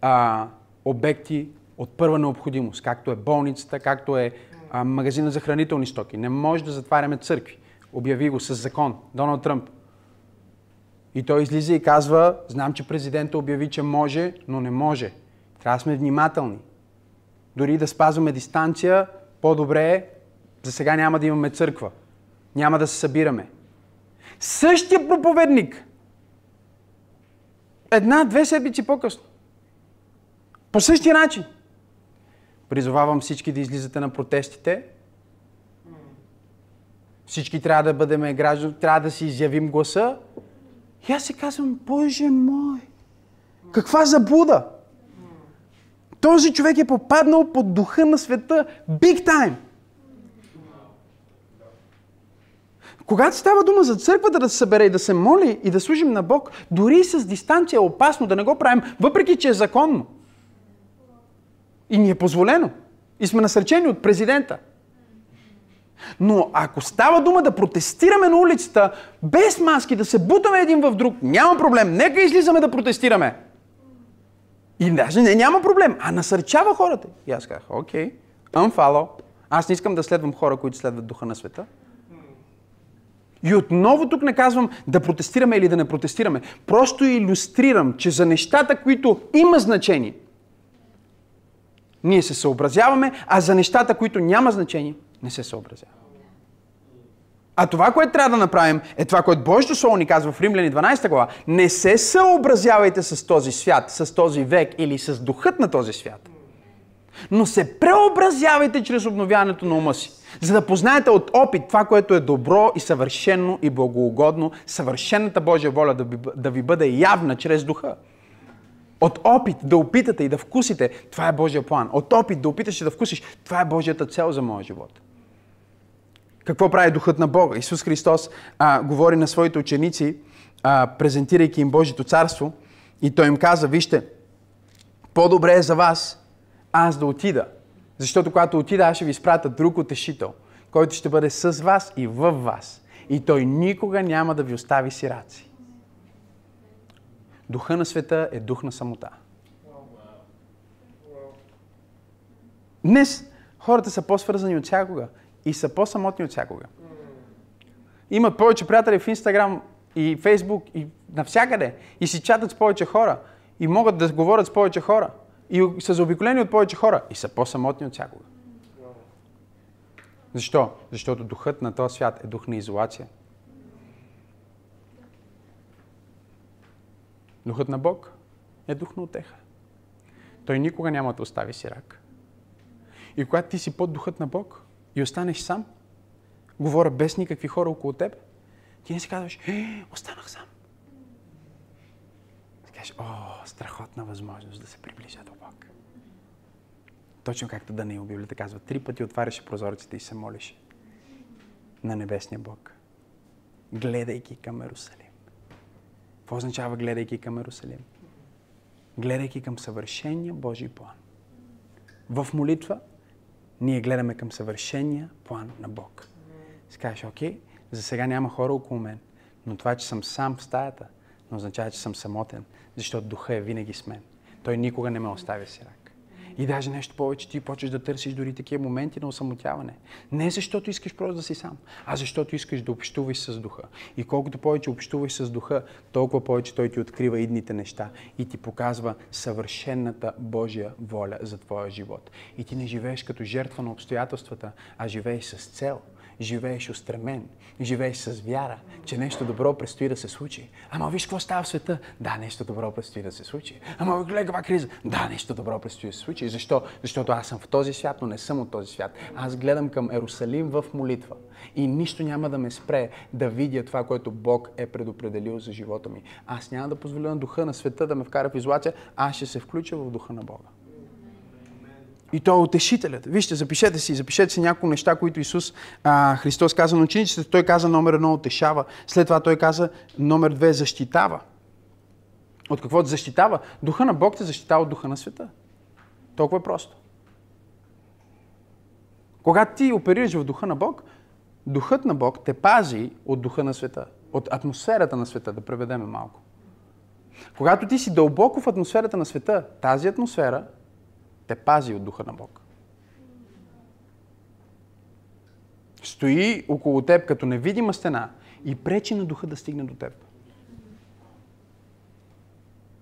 а, обекти от първа необходимост, както е болницата, както е а, магазина за хранителни стоки. Не може да затваряме църкви. Обяви го с закон. Доналд Тръмп. И той излиза и казва, знам, че президента обяви, че може, но не може. Трябва да сме внимателни. Дори да спазваме дистанция, по-добре е, за сега няма да имаме църква. Няма да се събираме. Същия проповедник. Една-две седмици по-късно. По същия начин. Призовавам всички да излизате на протестите. Всички трябва да бъдем граждани, трябва да си изявим гласа. И аз си казвам, Боже мой, каква заблуда! Този човек е попаднал под духа на света big time. Когато става дума за църквата да се събере и да се моли и да служим на Бог, дори и с дистанция е опасно да не го правим, въпреки че е законно. И ни е позволено. И сме насречени от президента. Но ако става дума да протестираме на улицата, без маски, да се бутаме един в друг, няма проблем. Нека излизаме да протестираме. И даже не, няма проблем, а насърчава хората. И аз казах, окей, okay, unfollow. Аз не искам да следвам хора, които следват духа на света. И отново тук не казвам да протестираме или да не протестираме. Просто иллюстрирам, че за нещата, които има значение, ние се съобразяваме, а за нещата, които няма значение, не се съобразяваме. А това, което трябва да направим, е това, което Божието Слово ни казва в Римляни 12 глава. Не се съобразявайте с този свят, с този век или с духът на този свят. Но се преобразявайте чрез обновяването на ума си. За да познаете от опит това, което е добро и съвършено и благоугодно, съвършената Божия воля да ви, да ви бъде явна чрез духа. От опит да опитате и да вкусите, това е Божия план. От опит да опиташ и да вкусиш, това е Божията цел за моя живот. Какво прави Духът на Бога? Исус Христос а, говори на своите ученици, а, презентирайки им Божието царство, и Той им каза, вижте, по-добре е за вас аз да отида. Защото когато отида, аз ще ви изпратя друг утешител, който ще бъде с вас и в вас. И той никога няма да ви остави сираци. Духа на света е дух на самота. Днес хората са по-свързани от всякога и са по-самотни от всякога. Имат повече приятели в Инстаграм и Фейсбук и навсякъде. И си чатат с повече хора. И могат да говорят с повече хора. И са заобиколени от повече хора. И са по-самотни от всякога. Защо? Защото духът на този свят е дух на изолация. Духът на Бог е дух на отеха. Той никога няма да остави сирак. И когато ти си под духът на Бог и останеш сам, говоря без никакви хора около теб, ти не си казваш, е, останах сам. Кажеш, о, страхотна възможност да се приближа до Бог. Точно както Даниил Библията казва, три пъти отваряше прозорците и се молеше на небесния Бог, гледайки към Ерусалим. Какво означава гледайки към Ерусалим? Гледайки към съвършения Божий план. В молитва ние гледаме към съвършения план на Бог. Си кажеш, окей, за сега няма хора около мен, но това, че съм сам в стаята, не означава, че съм самотен, защото духа е винаги с мен. Той никога не ме оставя си рак. И даже нещо повече, ти почваш да търсиш дори такива моменти на осамотяване. Не защото искаш просто да си сам, а защото искаш да общуваш с духа. И колкото повече общуваш с духа, толкова повече той ти открива идните неща и ти показва съвършенната Божия воля за твоя живот. И ти не живееш като жертва на обстоятелствата, а живееш с цел – живееш устремен, живееш с вяра, че нещо добро предстои да се случи. Ама виж какво става в света. Да, нещо добро предстои да се случи. Ама гледай каква криза. Да, нещо добро предстои да се случи. Защо? Защото аз съм в този свят, но не съм от този свят. Аз гледам към Ерусалим в молитва. И нищо няма да ме спре да видя това, което Бог е предопределил за живота ми. Аз няма да позволя на духа на света да ме вкара в изолация, аз ще се включа в духа на Бога. И той е утешителят. Вижте, запишете си, запишете си някои неща, които Исус а, Христос каза на учениците. Той каза номер едно утешава. След това той каза номер две защитава. От какво защитава? Духа на Бог те защитава от духа на света. Толкова е просто. Когато ти оперираш в духа на Бог, духът на Бог те пази от духа на света. От атмосферата на света, да преведеме малко. Когато ти си дълбоко в атмосферата на света, тази атмосфера те пази от духа на Бог. Стои около теб като невидима стена и пречи на духа да стигне до теб.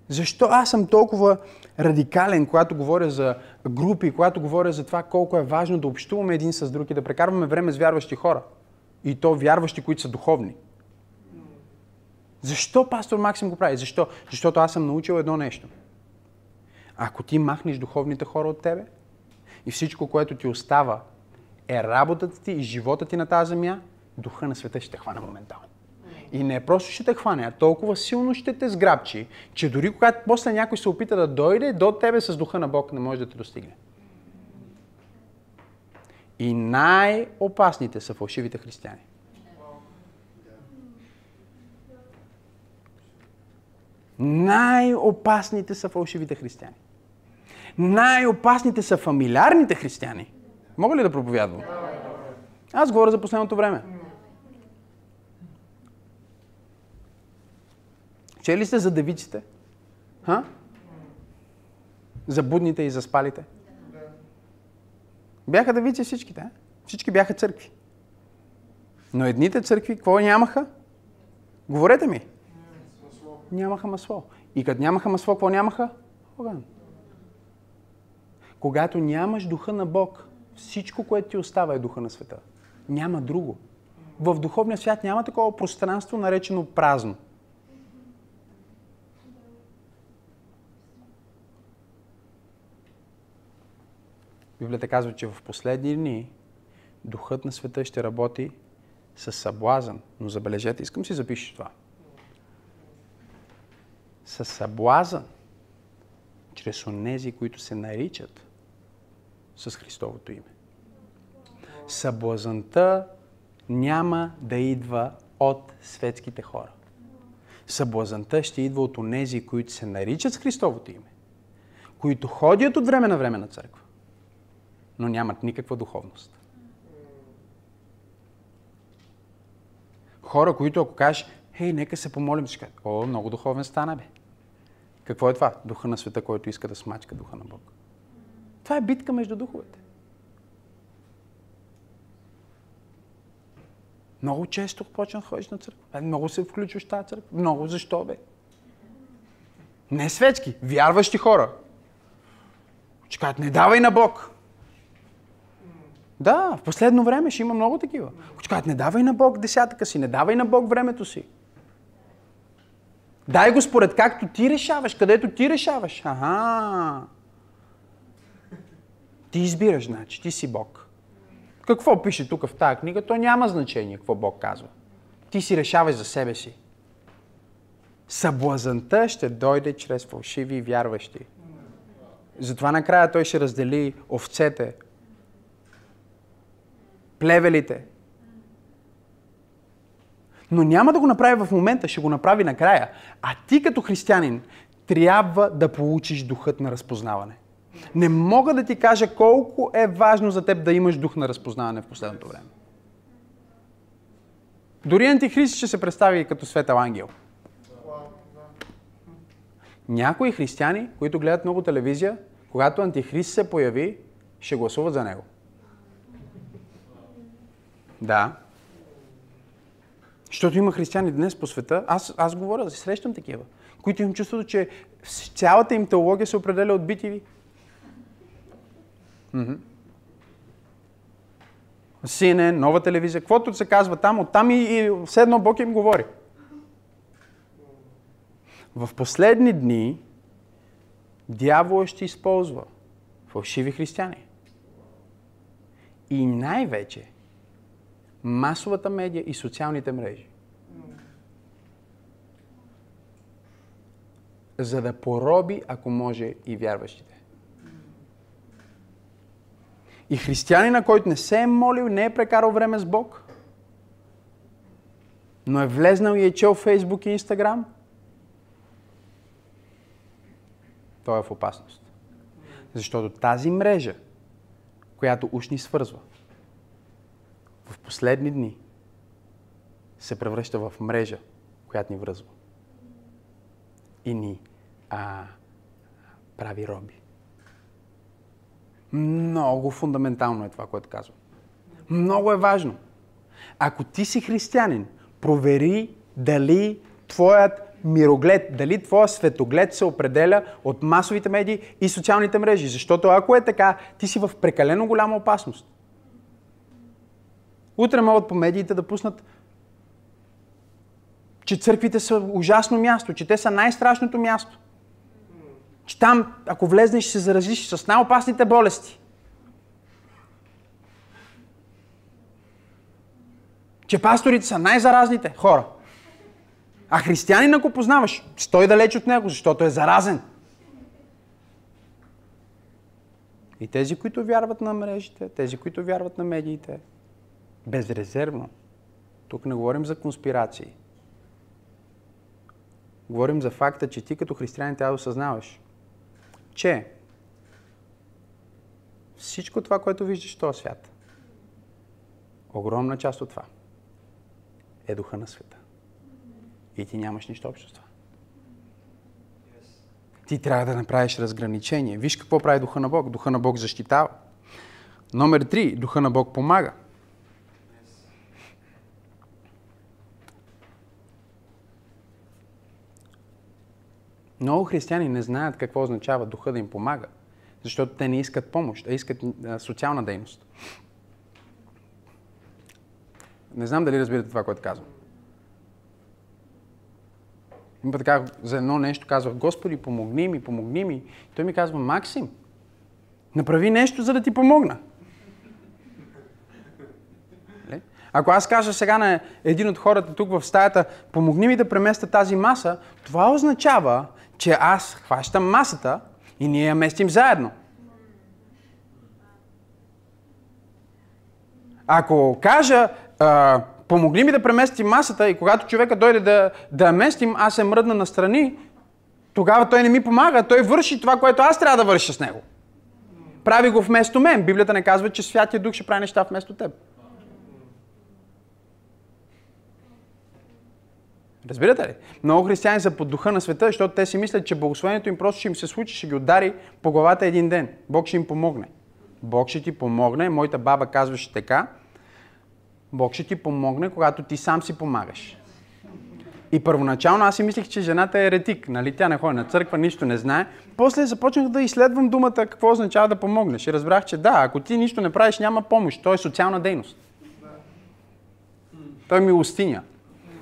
Защо аз съм толкова радикален, когато говоря за групи, когато говоря за това колко е важно да общуваме един с друг и да прекарваме време с вярващи хора? И то вярващи, които са духовни. Защо пастор Максим го прави? Защо? Защото аз съм научил едно нещо – ако ти махнеш духовните хора от тебе и всичко, което ти остава е работата ти и живота ти на тази земя, духа на света ще те хване моментално. И не просто ще те хване, а толкова силно ще те сграбчи, че дори когато после някой се опита да дойде до тебе с духа на Бог, не може да те достигне. И най-опасните са фалшивите християни. Най-опасните са фалшивите християни. Най-опасните са фамилиарните християни. Мога ли да проповядвам? Аз говоря за последното време. Чели сте за девиците? Ха? За будните и за спалите? Бяха девици всичките. Всички бяха църкви. Но едните църкви, какво нямаха? Говорете ми. Нямаха масло. И като нямаха масло, какво нямаха? Огън. Когато нямаш духа на Бог, всичко, което ти остава е духа на света. Няма друго. В духовния свят няма такова пространство, наречено празно. Библията казва, че в последни дни духът на света ще работи с съблазън. Но забележете, искам си запишеш това. С съблазън, чрез онези, които се наричат с Христовото име. Съблазанта няма да идва от светските хора. Съблазанта ще идва от онези, които се наричат с Христовото име, които ходят от време на време на църква, но нямат никаква духовност. Хора, които ако кажеш, хей, нека се помолим, ще кажат, о, много духовен стана, бе. Какво е това? Духа на света, който иска да смачка духа на Бог. Това е битка между духовете. Много често почна да ходиш на църква. Е, много се включваш в тази църква. Много защо, бе? Не светски, вярващи хора. Кажат, не давай на Бог. Да, в последно време ще има много такива. Кажат, не давай на Бог десятъка си, не давай на Бог времето си. Дай го според както ти решаваш, където ти решаваш. Ага. Ти избираш, значи, ти си Бог. Какво пише тук в тази книга, то няма значение какво Бог казва. Ти си решаваш за себе си. Съблазанта ще дойде чрез фалшиви вярващи. Затова накрая той ще раздели овцете, плевелите. Но няма да го направи в момента, ще го направи накрая. А ти като християнин трябва да получиш духът на разпознаване. Не мога да ти кажа колко е важно за теб да имаш дух на разпознаване в последното време. Дори антихрист ще се представи като светъл ангел. Някои християни, които гледат много телевизия, когато антихрист се появи, ще гласуват за него. Да. Защото има християни днес по света, аз, аз говоря, срещам такива, които имам чувството, че цялата им теология се определя от BTV. Mm-hmm. CNN, нова телевизия, каквото се казва там, оттам и, и все едно Бог им говори. В последни дни дявола ще използва фалшиви християни. И най-вече масовата медия и социалните мрежи. За да пороби, ако може, и вярващите. И християнина, който не се е молил, не е прекарал време с Бог, но е влезнал и е чел Фейсбук и Инстаграм, той е в опасност. Защото тази мрежа, която уж ни свързва, в последни дни се превръща в мрежа, която ни връзва. И ни а, прави роби. Много фундаментално е това, което казвам. Много е важно. Ако ти си християнин, провери дали твоят мироглед, дали твоя светоглед се определя от масовите медии и социалните мрежи. Защото ако е така, ти си в прекалено голяма опасност. Утре могат по медиите да пуснат, че църквите са ужасно място, че те са най-страшното място. Че там, ако влезнеш, ще се заразиш с най-опасните болести. Че пасторите са най-заразните хора. А християнин, ако познаваш, стой далеч от него, защото е заразен. И тези, които вярват на мрежите, тези, които вярват на медиите, безрезервно. Тук не говорим за конспирации. Говорим за факта, че ти като християнин трябва да осъзнаваш, че всичко това, което виждаш в този свят, огромна част от това е духа на света. И ти нямаш нищо общо с това. Ти трябва да направиш разграничение. Виж какво прави духа на Бог. Духа на Бог защитава. Номер три. Духа на Бог помага. Много християни не знаят какво означава духа да им помага, защото те не искат помощ, а искат социална дейност. Не знам дали разбирате това, което казвам. Има така, за едно нещо казвах, Господи, помогни ми, помогни ми. Той ми казва, Максим, направи нещо, за да ти помогна. Нали? Ако аз кажа сега на един от хората тук в стаята, помогни ми да преместя тази маса, това означава, че аз хващам масата и ние я местим заедно. Ако кажа, а, помогни ми да преместим масата и когато човека дойде да, да я местим, аз се мръдна настрани, тогава той не ми помага, той върши това, което аз трябва да върша с него. Прави го вместо мен. Библията не казва, че Святия Дух ще прави неща вместо теб. Разбирате ли? Много християни са под духа на света, защото те си мислят, че благословението им просто ще им се случи, ще ги удари по главата един ден. Бог ще им помогне. Бог ще ти помогне. Моята баба казваше така. Бог ще ти помогне, когато ти сам си помагаш. И първоначално аз си мислих, че жената е еретик. Нали? Тя не ходи на църква, нищо не знае. После започнах да изследвам думата какво означава да помогнеш. И разбрах, че да, ако ти нищо не правиш, няма помощ. То е социална дейност. Той е милостиня.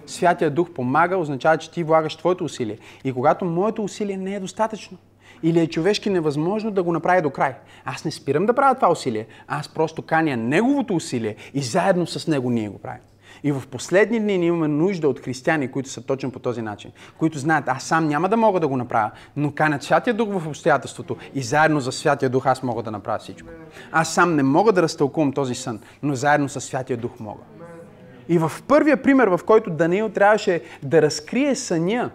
Святия Дух помага, означава, че ти влагаш твоето усилие. И когато моето усилие не е достатъчно, или е човешки невъзможно да го направи до край. Аз не спирам да правя това усилие, аз просто каня неговото усилие и заедно с него ние го правим. И в последни дни ние имаме нужда от християни, които са точно по този начин. Които знаят, аз сам няма да мога да го направя, но канят Святия Дух в обстоятелството и заедно за Святия Дух аз мога да направя всичко. Аз сам не мога да разтълкувам този сън, но заедно с Святия Дух мога. И в първия пример, в който Даниил трябваше да разкрие съня,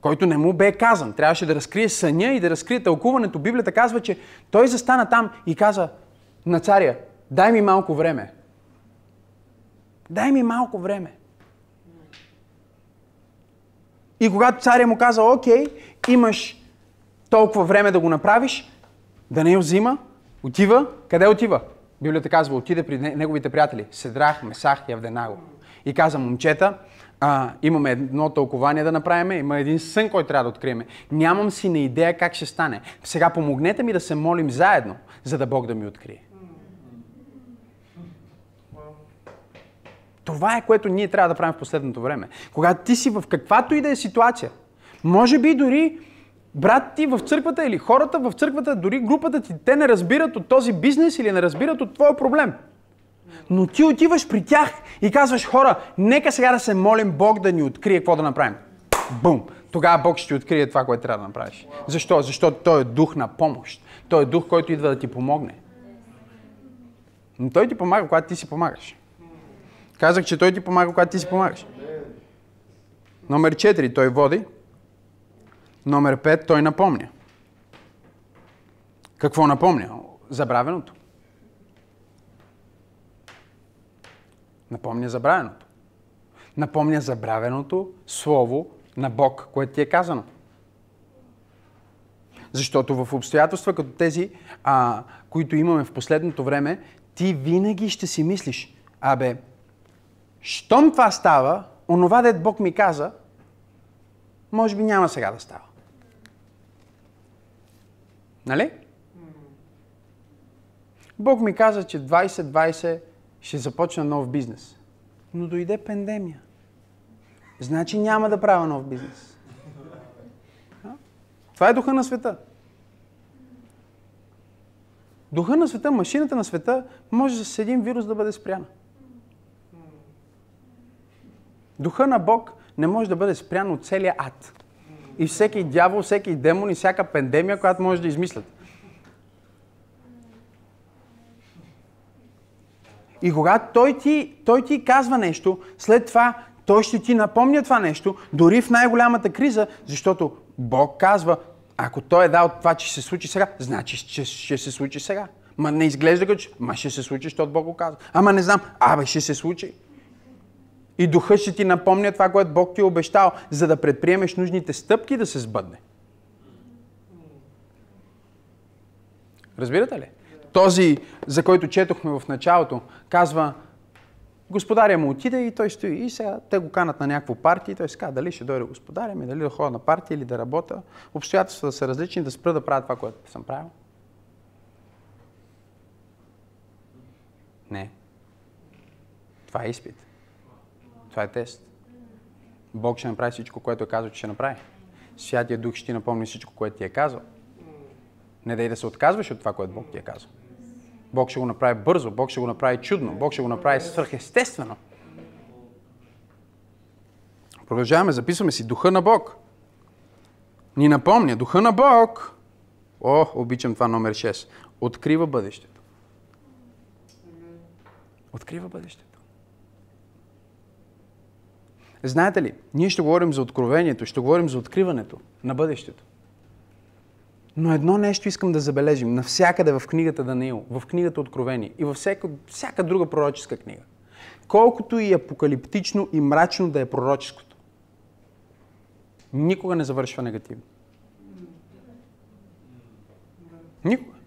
който не му бе казан. Трябваше да разкрие съня и да разкрие тълкуването. Библията казва, че той застана там и каза на царя, дай ми малко време. Дай ми малко време. И когато царя му каза, окей, имаш толкова време да го направиш, да не я взима, отива. Къде отива? Библията казва, отиде при неговите приятели. Седрах, Месах и Авденаго. И каза, момчета, а, имаме едно тълкование да направим, има един сън, който трябва да открием. Нямам си на идея как ще стане. Сега помогнете ми да се молим заедно, за да Бог да ми открие. Това е което ние трябва да правим в последното време. Когато ти си в каквато и да е ситуация, може би дори брат ти в църквата или хората в църквата, дори групата ти, те не разбират от този бизнес или не разбират от твоя проблем. Но ти отиваш при тях и казваш, хора, нека сега да се молим Бог да ни открие какво да направим. Бум! Тогава Бог ще ти открие това, което трябва да направиш. Защо? Защото Той е дух на помощ. Той е дух, който идва да ти помогне. Но Той ти помага, когато ти си помагаш. Казах, че Той ти помага, когато ти си помагаш. Номер 4. Той води. Номер 5. Той напомня. Какво напомня? Забравеното. Напомня забравеното. Напомня забравеното слово на Бог, което ти е казано. Защото в обстоятелства като тези, а, които имаме в последното време, ти винаги ще си мислиш, абе, щом това става, онова дед Бог ми каза, може би няма сега да става. Нали? Бог ми каза, че 2020 ще започна нов бизнес. Но дойде пандемия. Значи няма да правя нов бизнес. Това е духа на света. Духа на света, машината на света може с един вирус да бъде спряна. Духа на Бог не може да бъде спрян от целия ад. И всеки дявол, всеки демон и всяка пандемия, която може да измислят. И когато той ти, той ти казва нещо, след това той ще ти напомня това нещо, дори в най-голямата криза, защото Бог казва, ако той е дал това, че се случи сега, значи ще, ще се случи сега. Ма не изглежда като че, ма ще се случи, защото Бог го казва. Ама не знам, абе ще се случи. И духът ще ти напомня това, което Бог ти е обещал, за да предприемеш нужните стъпки да се сбъдне. Разбирате ли? Този, за който четохме в началото, казва, господаря му отиде и той стои. И сега те го канат на някакво партия и той си казва, дали ще дойде господаря ми, дали да ходя на партия или да работя. Обстоятелствата са различни, да спра да правя това, което съм правил. Не. Това е изпит. Това е тест. Бог ще направи всичко, което е казал, че ще направи. Святия Дух ще ти напомни всичко, което ти е казал. Не дай да се отказваш от това, което Бог ти е казал. Бог ще го направи бързо, Бог ще го направи чудно, Бог ще го направи свърхестествено. Продължаваме, записваме си Духа на Бог. Ни напомня, Духа на Бог, о, обичам това номер 6, открива бъдещето. Открива бъдещето. Знаете ли, ние ще говорим за откровението, ще говорим за откриването на бъдещето. Но едно нещо искам да забележим навсякъде в книгата Даниил, в книгата Откровение и във всяка, всяка друга пророческа книга. Колкото и апокалиптично и мрачно да е пророческото, никога не завършва негативно. Никога.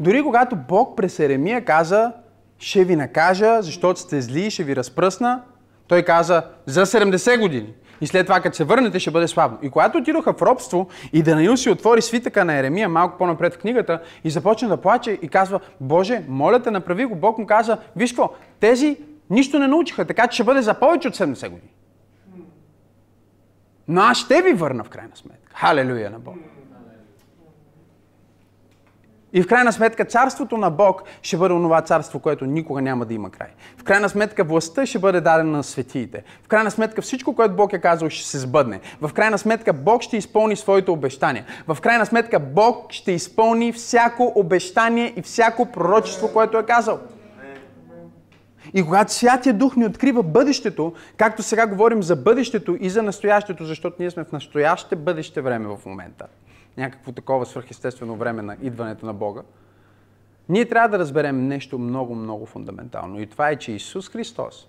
Дори когато Бог през Еремия каза, ще ви накажа, защото сте зли, ще ви разпръсна, той каза за 70 години. И след това, като се върнете, ще бъде славно. И когато отидоха в робство и Данаил си отвори свитъка на Еремия малко по-напред в книгата и започна да плаче и казва, Боже, моля те, направи го. Бог му каза, виж какво, тези нищо не научиха, така че ще бъде за повече от 70 години. Но аз ще ви върна в крайна сметка. Халелуя на Бог. И в крайна сметка царството на Бог ще бъде онова царство, което никога няма да има край. В крайна сметка властта ще бъде дадена на светиите. В крайна сметка всичко, което Бог е казал, ще се сбъдне. В крайна сметка Бог ще изпълни своите обещания. В крайна сметка Бог ще изпълни всяко обещание и всяко пророчество, което е казал. И когато Святия Дух ни открива бъдещето, както сега говорим за бъдещето и за настоящето, защото ние сме в настояще бъдеще време в момента някакво такова свърхестествено време на идването на Бога, ние трябва да разберем нещо много, много фундаментално. И това е, че Исус Христос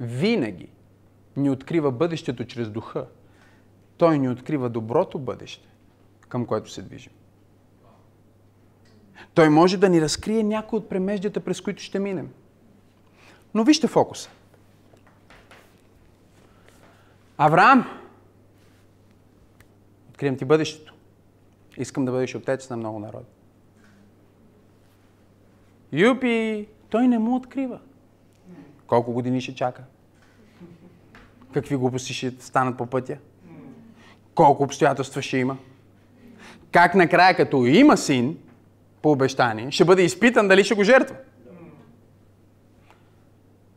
винаги ни открива бъдещето чрез духа. Той ни открива доброто бъдеще, към което се движим. Той може да ни разкрие някои от премеждията, през които ще минем. Но вижте фокуса. Авраам Откривам ти бъдещето. Искам да бъдеш отец на много народи. Юпи, той не му открива. Колко години ще чака? Какви глупости ще станат по пътя? Колко обстоятелства ще има? Как накрая, като има син, по обещание, ще бъде изпитан дали ще го жертва?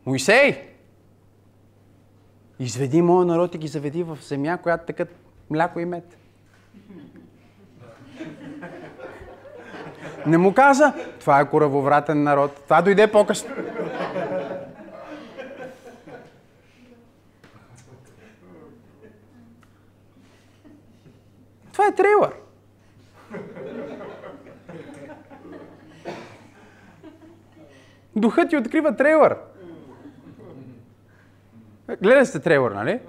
Моисей, изведи моя народ и ги заведи в земя, която тъкат мляко и мед. Не му каза, това е коравовратен народ. Това дойде по-късно. Това е трейлър. Духът ти открива трейлър. Гледа сте трейлър, нали?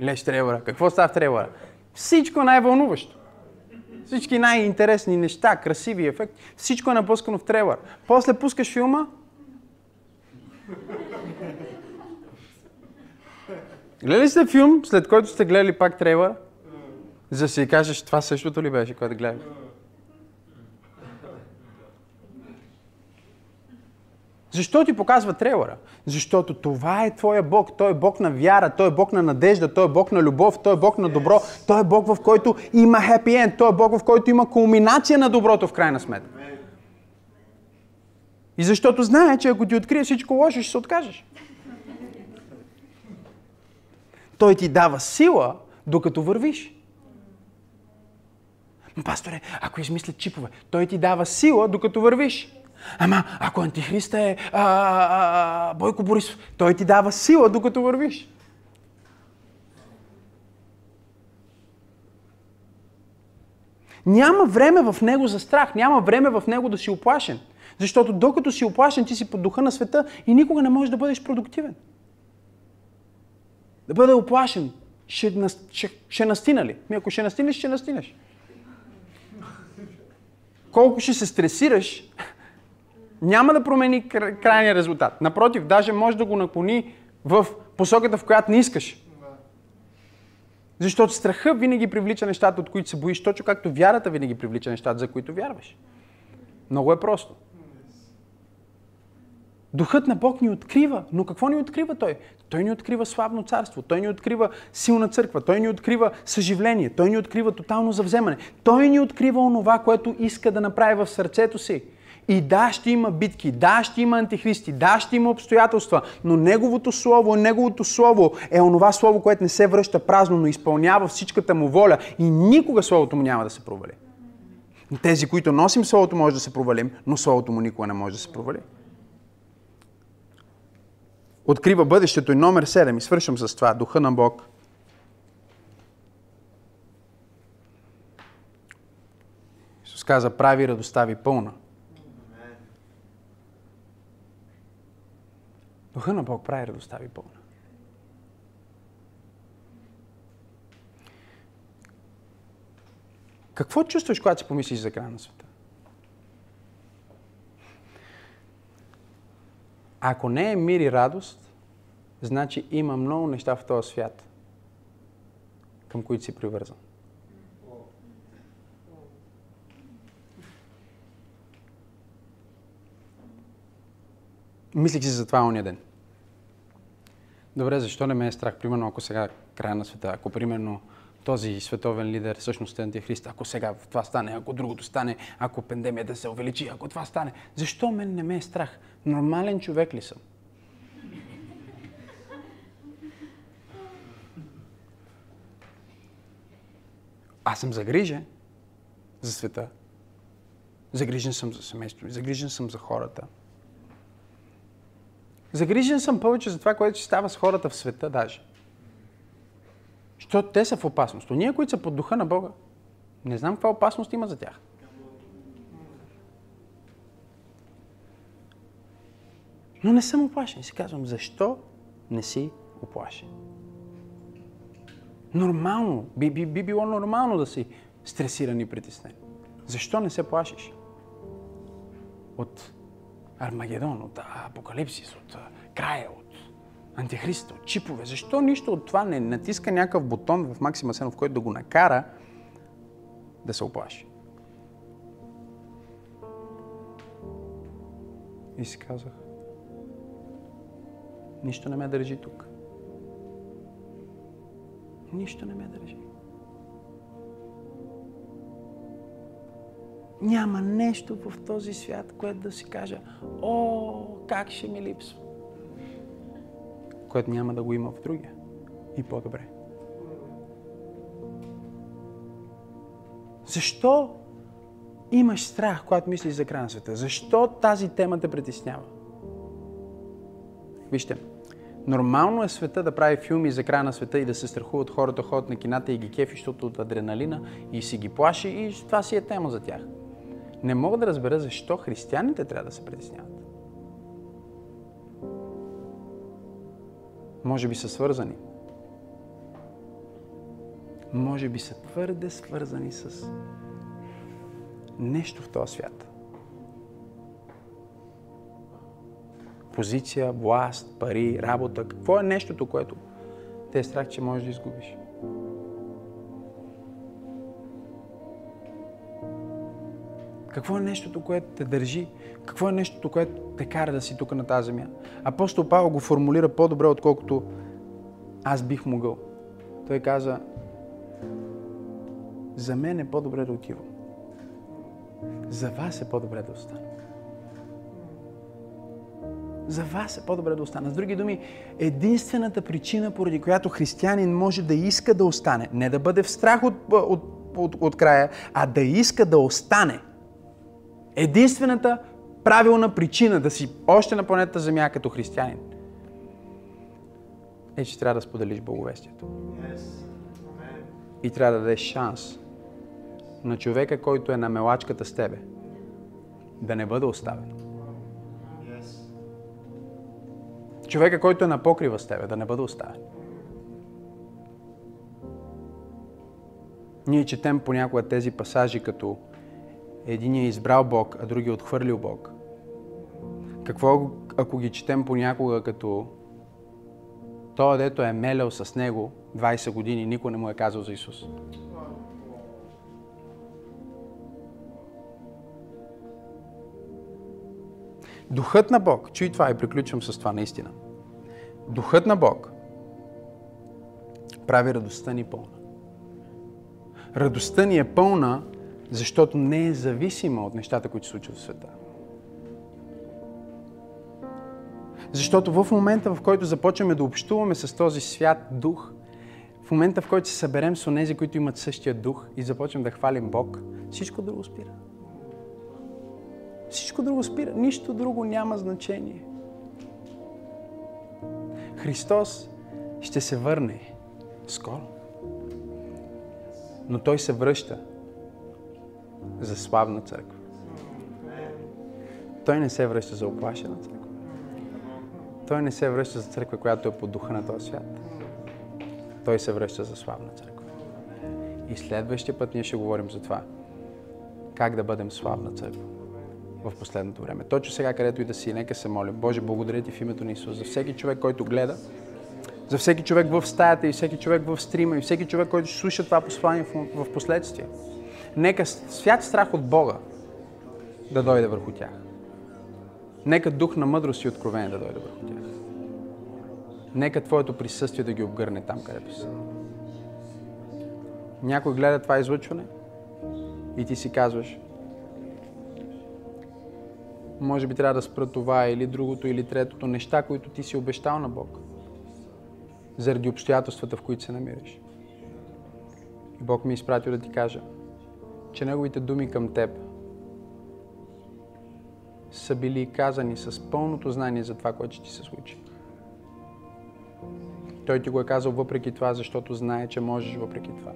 Леш трейлъра. Какво става в трейлъра? Всичко най-вълнуващо. Всички най-интересни неща, красиви ефекти, всичко е напускано в трейлър. После пускаш филма. Гледали сте филм, след който сте гледали пак трейлър? За да си кажеш, това същото ли беше, което гледах? Защо ти показва трейлера? Защото това е твоя Бог. Той е Бог на вяра, Той е Бог на надежда, Той е Бог на любов, Той е Бог на добро, Той е Бог, в който има хепи енд, Той е Бог, в който има кулминация на доброто в крайна сметка. И защото знае, че ако ти открие всичко лошо, ще се откажеш. Той ти дава сила, докато вървиш. Пасторе, ако измислят чипове, той ти дава сила, докато вървиш. Ама, ако антихриста е а, а, а, Бойко Борисов, той ти дава сила, докато вървиш. Няма време в него за страх, няма време в него да си оплашен. Защото докато си оплашен, ти си под духа на света и никога не можеш да бъдеш продуктивен. Да бъде оплашен. Ще, ще, ще настина ли? Ми ако ще настинеш, ще настинеш. Колко ще се стресираш, няма да промени крайния резултат. Напротив, даже може да го наклони в посоката, в която не искаш. Защото страха винаги привлича нещата, от които се боиш, точно както вярата винаги привлича нещата, за които вярваш. Много е просто. Духът на Бог ни открива. Но какво ни открива Той? Той ни открива славно царство. Той ни открива силна църква. Той ни открива съживление. Той ни открива тотално завземане. Той ни открива онова, което иска да направи в сърцето си. И да, ще има битки, да, ще има антихристи, да, ще има обстоятелства, но Неговото Слово, Неговото Слово е онова Слово, което не се връща празно, но изпълнява всичката му воля и никога Словото му няма да се провали. Тези, които носим Словото, може да се провалим, но Словото му никога не може да се провали. Открива бъдещето и номер 7, и свършвам с това, Духа на Бог. Исус каза, прави радостта ви пълна. Духа на Бог прави радостта ви пълна. Какво чувстваш, когато си помислиш за края на света? Ако не е мир и радост, значи има много неща в този свят, към които си привързан. Мислих си за това ония ден. Добре, защо не ме е страх? Примерно, ако сега края на света, ако примерно този световен лидер всъщност е антихрист, ако сега това стане, ако другото стане, ако пандемията се увеличи, ако това стане, защо мен не ме е страх? Нормален човек ли съм? Аз съм загрижен за света. Загрижен съм за семейството ми, загрижен съм за хората. Загрижен съм повече за това, което ще става с хората в света даже. Защото те са в опасност. Но ние, които са под духа на Бога, не знам каква опасност има за тях. Но не съм оплашен. И си казвам, защо не си оплашен? Нормално. Би, би, би било нормално да си стресиран и притеснен. Защо не се плашиш? От Армагедон, от Апокалипсис, от края, от Антихриста, от чипове. Защо нищо от това не натиска някакъв бутон в Максима Сенов, който да го накара да се оплаши? И си казах, нищо не ме държи тук. Нищо не ме държи. Няма нещо в този свят, което да си кажа, о, как ще ми липсва. Което няма да го има в другия. И по-добре. Защо имаш страх, когато мислиш за края на света? Защо тази тема те притеснява? Вижте, нормално е света да прави филми за края на света и да се страхуват хората, ходят на кината и ги кефи, защото от адреналина и си ги плаши и това си е тема за тях не мога да разбера защо християните трябва да се притесняват. Може би са свързани. Може би са твърде свързани с нещо в този свят. Позиция, власт, пари, работа. Какво е нещото, което те е страх, че можеш да изгубиш? Какво е нещото, което те държи? Какво е нещото, което те кара да си тук на тази земя? Апостол Павел го формулира по-добре, отколкото аз бих могъл. Той каза, за мен е по-добре да отивам. За вас е по-добре да остана. За вас е по-добре да остана. С други думи, единствената причина, поради която християнин може да иска да остане, не да бъде в страх от, от, от, от края, а да иска да остане – Единствената правилна причина да си още на планета Земя като християнин е, че трябва да споделиш Боговестието. И трябва да дадеш шанс на човека, който е на мелачката с тебе, да не бъде оставен. Човека, който е на покрива с тебе, да не бъде оставен. Ние четем понякога тези пасажи като един е избрал Бог, а други е отхвърлил Бог? Какво ако ги четем понякога като той, дето е мелял с него 20 години, никой не му е казал за Исус? Духът на Бог, чуй това и приключвам с това наистина. Духът на Бог прави радостта ни пълна. Радостта ни е пълна, защото не е зависима от нещата, които се случват в света. Защото в момента, в който започваме да общуваме с този свят дух, в момента, в който се съберем с онези, които имат същия дух и започнем да хвалим Бог, всичко друго спира. Всичко друго спира. Нищо друго няма значение. Христос ще се върне скоро. Но Той се връща за славна църква. Той не се връща за оплашена църква. Той не се връща за църква, която е по духа на този свят. Той се връща за славна църква. И следващия път ние ще говорим за това. Как да бъдем славна църква в последното време. Точно сега, където и да си, нека се молим. Боже, благодаря ти в името на Исус за всеки човек, който гледа За всеки човек в стаята и всеки човек в стрима и всеки човек, който ще слуша това послание в, в последствие. Нека свят страх от Бога да дойде върху тях. Нека дух на мъдрост и откровение да дойде върху тях. Нека Твоето присъствие да ги обгърне там, където са. Някой гледа това излъчване и ти си казваш, може би трябва да спра това или другото или третото, неща, които ти си обещал на Бог, заради обстоятелствата, в които се намираш. И Бог ми е изпратил да ти кажа, че Неговите думи към теб са били казани с пълното знание за това, което ще ти се случи. Той ти го е казал въпреки това, защото знае, че можеш въпреки това.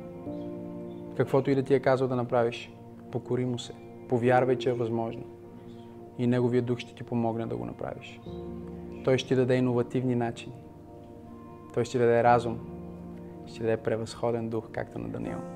Каквото и да ти е казал да направиш, покори му се. Повярвай, че е възможно. И Неговия дух ще ти помогне да го направиш. Той ще ти даде иновативни начини. Той ще ти даде разум. Ще ти даде превъзходен дух, както на Даниил.